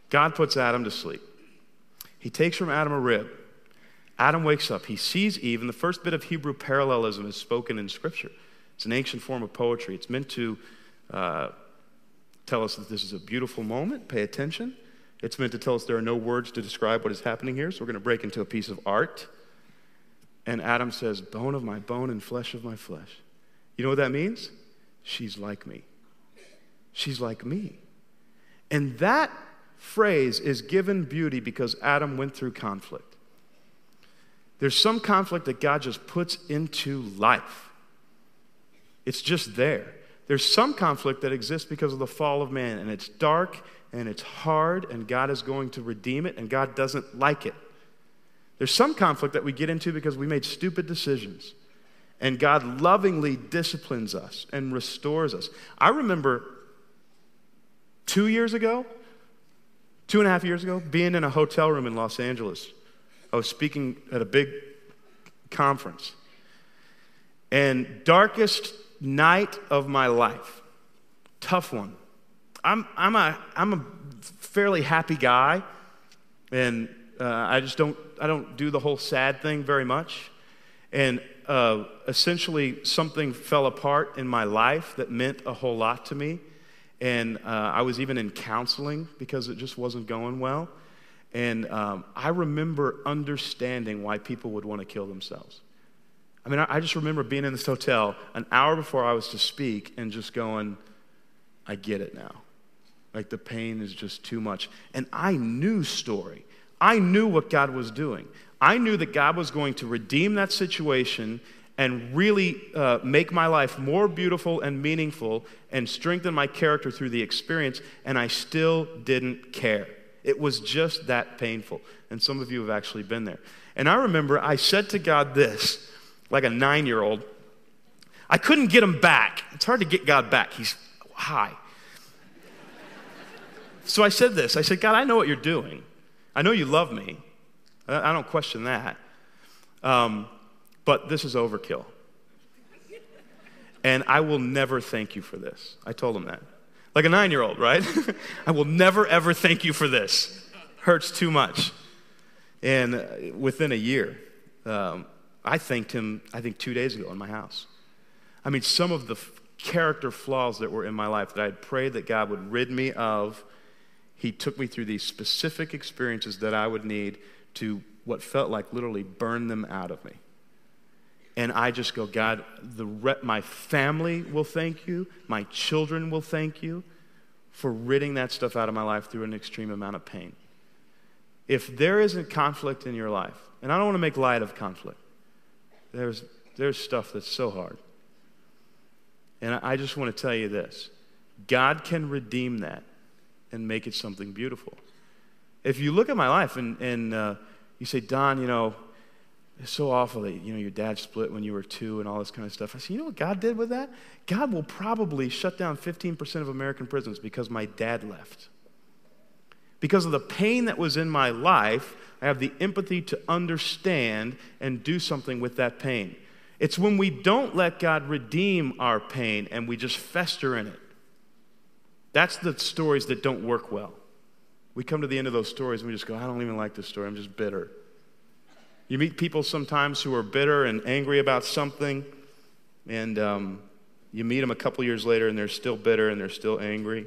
God puts Adam to sleep. He takes from Adam a rib. Adam wakes up. He sees Eve, and the first bit of Hebrew parallelism is spoken in Scripture. It's an ancient form of poetry. It's meant to uh, tell us that this is a beautiful moment. Pay attention. It's meant to tell us there are no words to describe what is happening here, so we're going to break into a piece of art. And Adam says, Bone of my bone and flesh of my flesh. You know what that means? She's like me. She's like me. And that phrase is given beauty because Adam went through conflict. There's some conflict that God just puts into life, it's just there. There's some conflict that exists because of the fall of man, and it's dark and it's hard, and God is going to redeem it, and God doesn't like it. There's some conflict that we get into because we made stupid decisions. And God lovingly disciplines us and restores us. I remember two years ago, two and a half years ago, being in a hotel room in Los Angeles. I was speaking at a big conference. And darkest night of my life, tough one. I'm, I'm, a, I'm a fairly happy guy, and uh, I just don't, I don't do the whole sad thing very much. And uh, essentially, something fell apart in my life that meant a whole lot to me. And uh, I was even in counseling because it just wasn't going well. And um, I remember understanding why people would want to kill themselves. I mean, I, I just remember being in this hotel an hour before I was to speak and just going, I get it now. Like the pain is just too much. And I knew story. I knew what God was doing. I knew that God was going to redeem that situation and really uh, make my life more beautiful and meaningful and strengthen my character through the experience, and I still didn't care. It was just that painful. And some of you have actually been there. And I remember I said to God this, like a nine year old. I couldn't get him back. It's hard to get God back. He's high. So I said this I said, God, I know what you're doing. I know you love me. I don't question that. Um, but this is overkill. And I will never thank you for this. I told him that. Like a nine year old, right? <laughs> I will never, ever thank you for this. Hurts too much. And uh, within a year, um, I thanked him, I think, two days ago in my house. I mean, some of the character flaws that were in my life that I had prayed that God would rid me of, he took me through these specific experiences that I would need to what felt like literally burn them out of me. And I just go, God, the re- my family will thank you, my children will thank you for ridding that stuff out of my life through an extreme amount of pain. If there isn't conflict in your life, and I don't want to make light of conflict, there's, there's stuff that's so hard. And I just want to tell you this God can redeem that and make it something beautiful. If you look at my life and, and uh, you say, Don, you know, it's so awful that you know your dad split when you were two and all this kind of stuff. I said, you know what God did with that? God will probably shut down 15% of American prisons because my dad left. Because of the pain that was in my life, I have the empathy to understand and do something with that pain. It's when we don't let God redeem our pain and we just fester in it. That's the stories that don't work well. We come to the end of those stories and we just go, I don't even like this story. I'm just bitter. You meet people sometimes who are bitter and angry about something, and um, you meet them a couple years later and they're still bitter and they're still angry.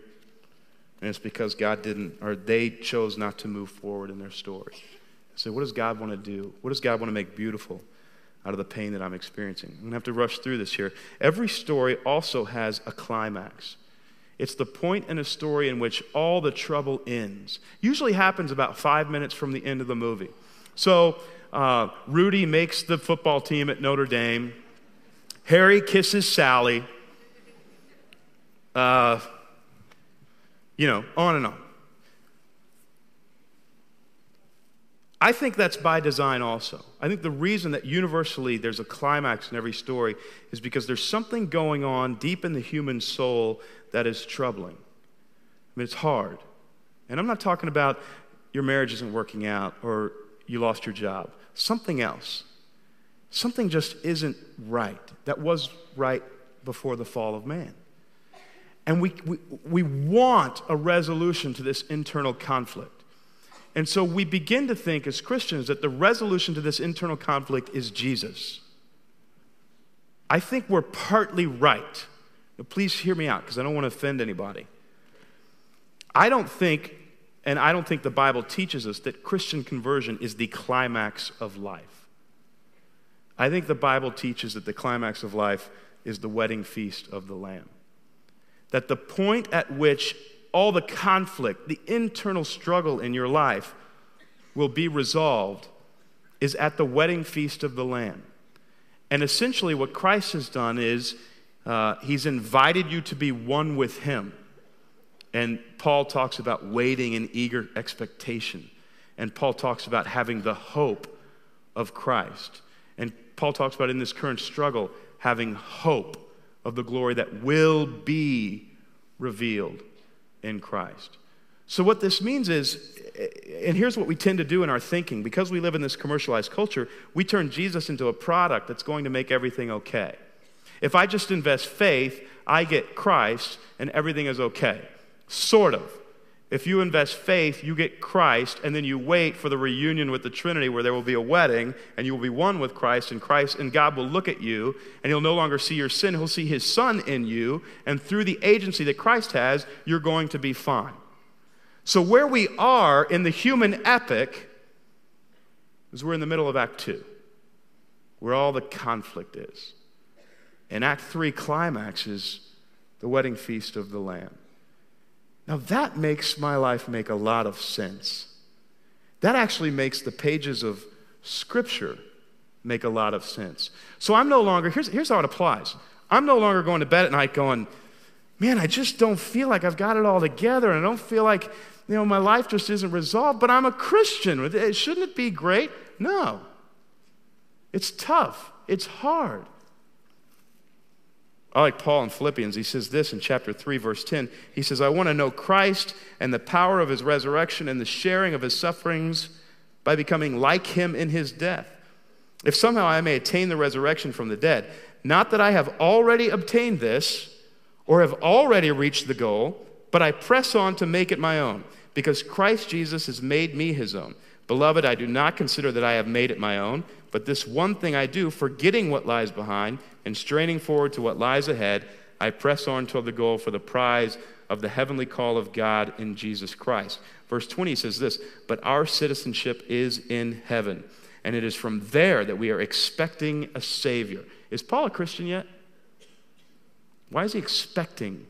And it's because God didn't, or they chose not to move forward in their story. So, what does God want to do? What does God want to make beautiful out of the pain that I'm experiencing? I'm going to have to rush through this here. Every story also has a climax. It's the point in a story in which all the trouble ends. Usually happens about five minutes from the end of the movie. So, uh, Rudy makes the football team at Notre Dame. Harry kisses Sally. Uh, you know, on and on. I think that's by design also. I think the reason that universally there's a climax in every story is because there's something going on deep in the human soul that is troubling. I mean, it's hard. And I'm not talking about your marriage isn't working out or you lost your job, something else. something just isn't right. That was right before the fall of man. And we, we, we want a resolution to this internal conflict. And so we begin to think as Christians that the resolution to this internal conflict is Jesus. I think we're partly right. Now, please hear me out because I don't want to offend anybody. I don't think, and I don't think the Bible teaches us that Christian conversion is the climax of life. I think the Bible teaches that the climax of life is the wedding feast of the Lamb. That the point at which all the conflict, the internal struggle in your life will be resolved is at the wedding feast of the Lamb. And essentially, what Christ has done is uh, he's invited you to be one with him. And Paul talks about waiting in eager expectation. And Paul talks about having the hope of Christ. And Paul talks about in this current struggle having hope of the glory that will be revealed in Christ. So, what this means is, and here's what we tend to do in our thinking because we live in this commercialized culture, we turn Jesus into a product that's going to make everything okay. If I just invest faith, I get Christ and everything is okay. Sort of. If you invest faith, you get Christ, and then you wait for the reunion with the Trinity where there will be a wedding and you will be one with Christ, and Christ and God will look at you, and He'll no longer see your sin, He'll see His Son in you, and through the agency that Christ has, you're going to be fine. So, where we are in the human epic is we're in the middle of Act 2, where all the conflict is. And Act 3 climaxes the wedding feast of the Lamb. Now, that makes my life make a lot of sense. That actually makes the pages of Scripture make a lot of sense. So I'm no longer, here's, here's how it applies I'm no longer going to bed at night going, man, I just don't feel like I've got it all together, and I don't feel like, you know, my life just isn't resolved, but I'm a Christian. Shouldn't it be great? No. It's tough, it's hard. I like Paul in Philippians. He says this in chapter 3, verse 10. He says, I want to know Christ and the power of his resurrection and the sharing of his sufferings by becoming like him in his death. If somehow I may attain the resurrection from the dead, not that I have already obtained this or have already reached the goal, but I press on to make it my own, because Christ Jesus has made me his own. Beloved, I do not consider that I have made it my own, but this one thing I do, forgetting what lies behind and straining forward to what lies ahead, I press on toward the goal for the prize of the heavenly call of God in Jesus Christ. Verse 20 says this But our citizenship is in heaven, and it is from there that we are expecting a Savior. Is Paul a Christian yet? Why is he expecting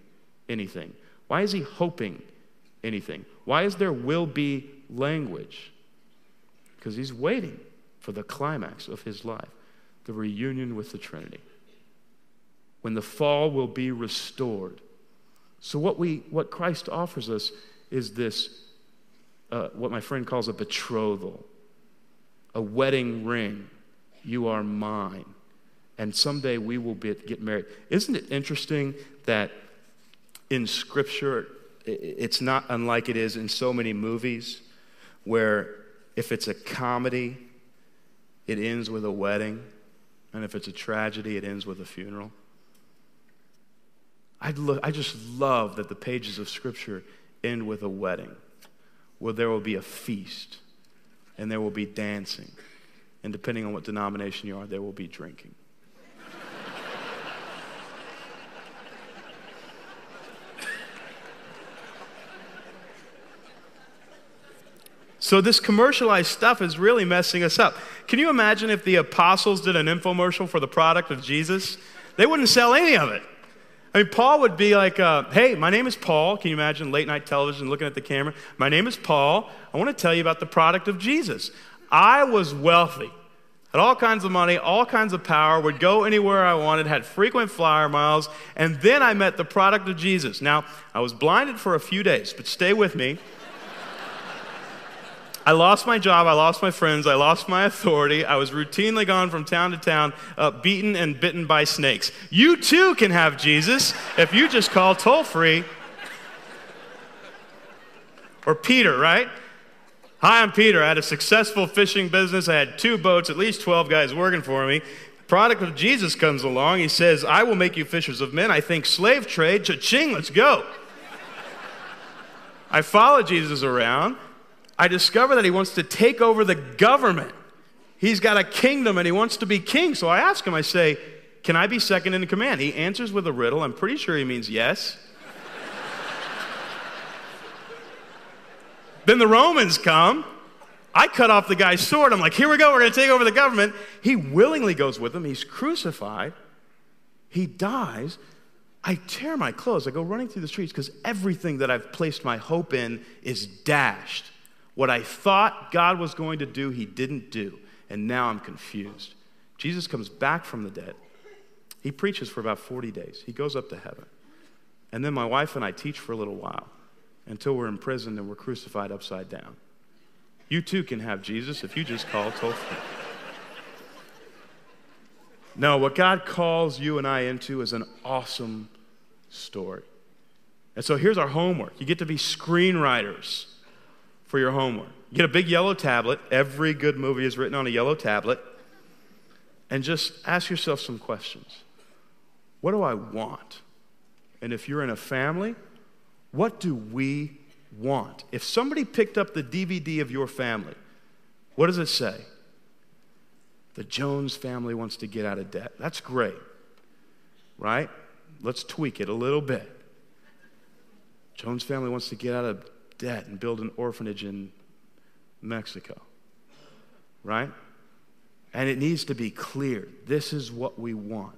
anything? Why is he hoping anything? Why is there will be language? Because he's waiting for the climax of his life the reunion with the Trinity when the fall will be restored. So, what, we, what Christ offers us is this, uh, what my friend calls a betrothal, a wedding ring. You are mine. And someday we will be, get married. Isn't it interesting that in Scripture, it's not unlike it is in so many movies, where if it's a comedy, it ends with a wedding, and if it's a tragedy, it ends with a funeral? I, lo- I just love that the pages of Scripture end with a wedding where there will be a feast and there will be dancing. And depending on what denomination you are, there will be drinking. So, this commercialized stuff is really messing us up. Can you imagine if the apostles did an infomercial for the product of Jesus? They wouldn't sell any of it. I mean, Paul would be like, uh, hey, my name is Paul. Can you imagine late night television looking at the camera? My name is Paul. I want to tell you about the product of Jesus. I was wealthy, had all kinds of money, all kinds of power, would go anywhere I wanted, had frequent flyer miles, and then I met the product of Jesus. Now, I was blinded for a few days, but stay with me. I lost my job, I lost my friends, I lost my authority. I was routinely gone from town to town, uh, beaten and bitten by snakes. You too can have Jesus if you just call toll free. Or Peter, right? Hi, I'm Peter. I had a successful fishing business. I had two boats, at least 12 guys working for me. Product of Jesus comes along. He says, I will make you fishers of men. I think slave trade, cha-ching, let's go. I follow Jesus around. I discover that he wants to take over the government. He's got a kingdom and he wants to be king. So I ask him, I say, Can I be second in command? He answers with a riddle. I'm pretty sure he means yes. <laughs> then the Romans come. I cut off the guy's sword. I'm like, Here we go. We're going to take over the government. He willingly goes with them. He's crucified. He dies. I tear my clothes. I go running through the streets because everything that I've placed my hope in is dashed. What I thought God was going to do, He didn't do. And now I'm confused. Jesus comes back from the dead. He preaches for about 40 days. He goes up to heaven. And then my wife and I teach for a little while until we're imprisoned and we're crucified upside down. You too can have Jesus if you just call toll free. No, what God calls you and I into is an awesome story. And so here's our homework. You get to be screenwriters for your homework. Get a big yellow tablet. Every good movie is written on a yellow tablet. And just ask yourself some questions. What do I want? And if you're in a family, what do we want? If somebody picked up the DVD of your family, what does it say? The Jones family wants to get out of debt. That's great, right? Let's tweak it a little bit. Jones family wants to get out of debt and build an orphanage in Mexico, right? And it needs to be clear this is what we want.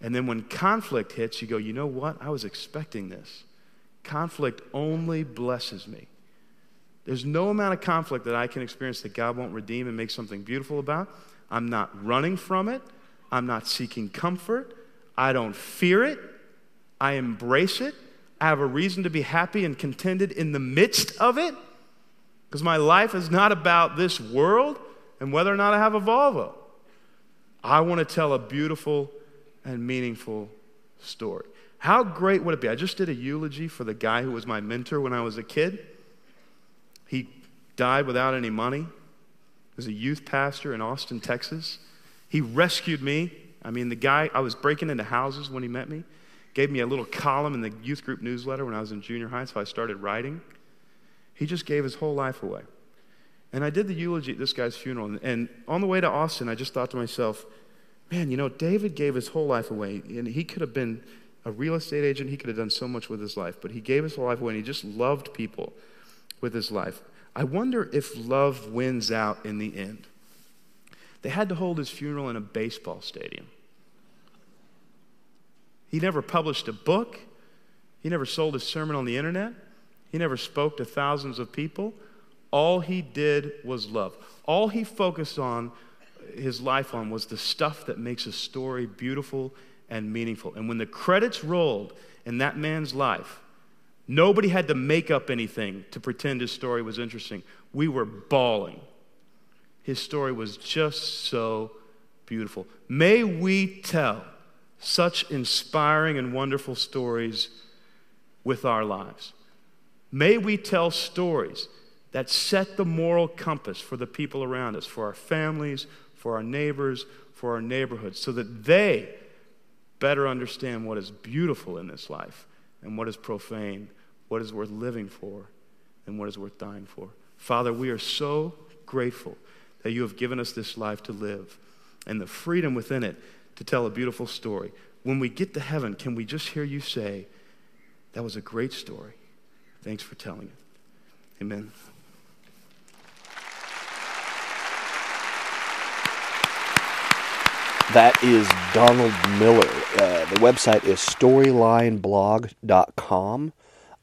And then when conflict hits, you go, you know what? I was expecting this. Conflict only blesses me. There's no amount of conflict that I can experience that God won't redeem and make something beautiful about. I'm not running from it. I'm not seeking comfort. I don't fear it. I embrace it. I have a reason to be happy and contented in the midst of it because my life is not about this world and whether or not I have a Volvo. I want to tell a beautiful and meaningful story. How great would it be? I just did a eulogy for the guy who was my mentor when I was a kid. He died without any money. He was a youth pastor in Austin, Texas. He rescued me. I mean, the guy, I was breaking into houses when he met me, gave me a little column in the youth group newsletter when I was in junior high, so I started writing. He just gave his whole life away. And I did the eulogy at this guy's funeral. And on the way to Austin, I just thought to myself, man, you know, David gave his whole life away. And he could have been a real estate agent. He could have done so much with his life. But he gave his whole life away and he just loved people with his life. I wonder if love wins out in the end. They had to hold his funeral in a baseball stadium. He never published a book. He never sold a sermon on the internet. He never spoke to thousands of people. All he did was love. All he focused on his life on was the stuff that makes a story beautiful and meaningful. And when the credits rolled in that man's life, nobody had to make up anything to pretend his story was interesting. We were bawling. His story was just so beautiful. May we tell such inspiring and wonderful stories with our lives. May we tell stories that set the moral compass for the people around us, for our families, for our neighbors, for our neighborhoods, so that they better understand what is beautiful in this life and what is profane, what is worth living for, and what is worth dying for. Father, we are so grateful that you have given us this life to live and the freedom within it to tell a beautiful story. When we get to heaven, can we just hear you say, That was a great story? Thanks for telling it. Amen. That is Donald Miller. Uh, the website is storylineblog.com.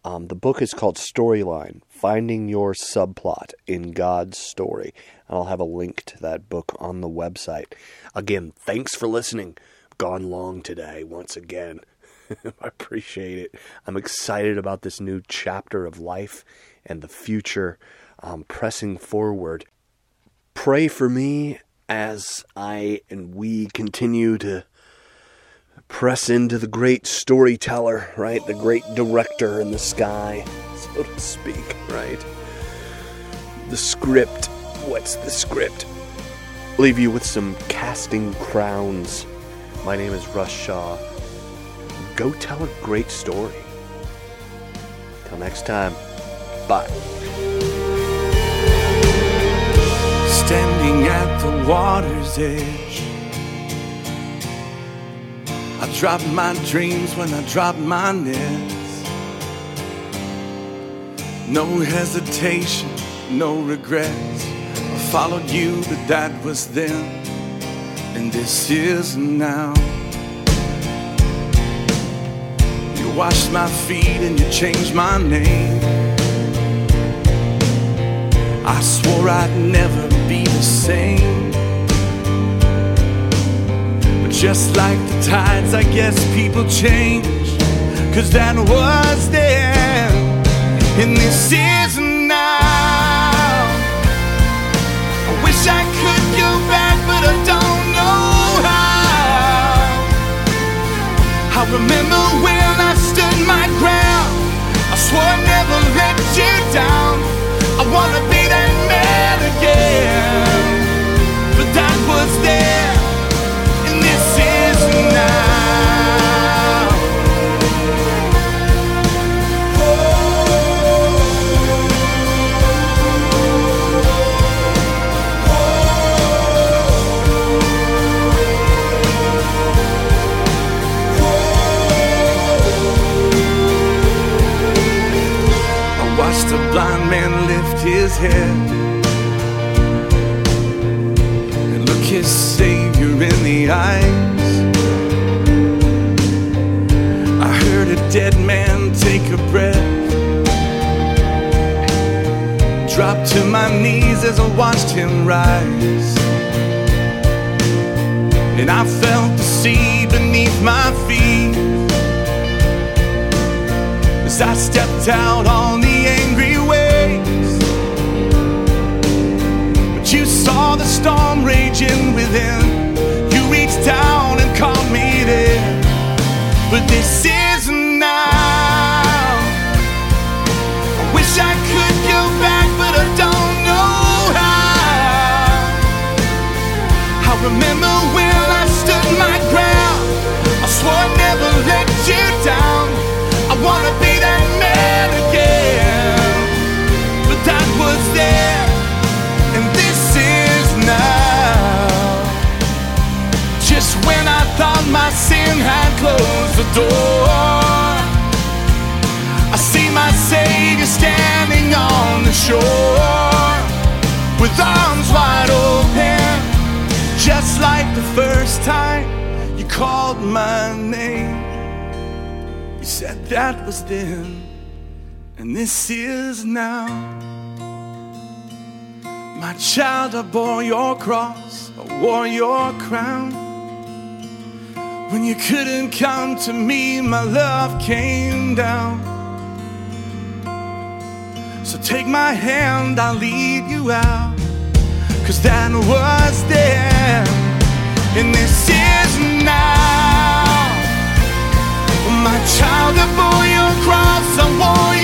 Um, the book is called Storyline Finding Your Subplot in God's Story. And I'll have a link to that book on the website. Again, thanks for listening. Gone long today, once again. <laughs> I appreciate it. I'm excited about this new chapter of life and the future pressing forward. Pray for me as I and we continue to press into the great storyteller, right? The great director in the sky, so to speak, right? the script? What's the script? Leave you with some casting crowns. My name is Russ Shaw. Go tell a great story. Till next time, bye. Standing at the water's edge. I dropped my dreams when I dropped my nets. No hesitation, no regrets. Followed you, but that was then, and this is now. You washed my feet and you changed my name. I swore I'd never be the same. But just like the tides, I guess people change. Cause that was then, and this is now. Remember when I stood my ground. I swore I'd never let you down. I wanna be that man again. But that was then, and this is now. A blind man lift his head and look his Savior in the eyes. I heard a dead man take a breath. Dropped to my knees as I watched him rise. And I felt the sea beneath my feet as I stepped out on the the storm raging within. You reached down and caught me there. But this is now. I wish I could go back, but I don't know how. I remember sin had closed the door, I see my Savior standing on the shore with arms wide open, just like the first time you called my name. You said that was then, and this is now. My child, I bore your cross, I wore your crown. When you couldn't come to me, my love came down. So take my hand, I'll lead you out. Cause that was then, and this is now. My child, I bore your cross, I wore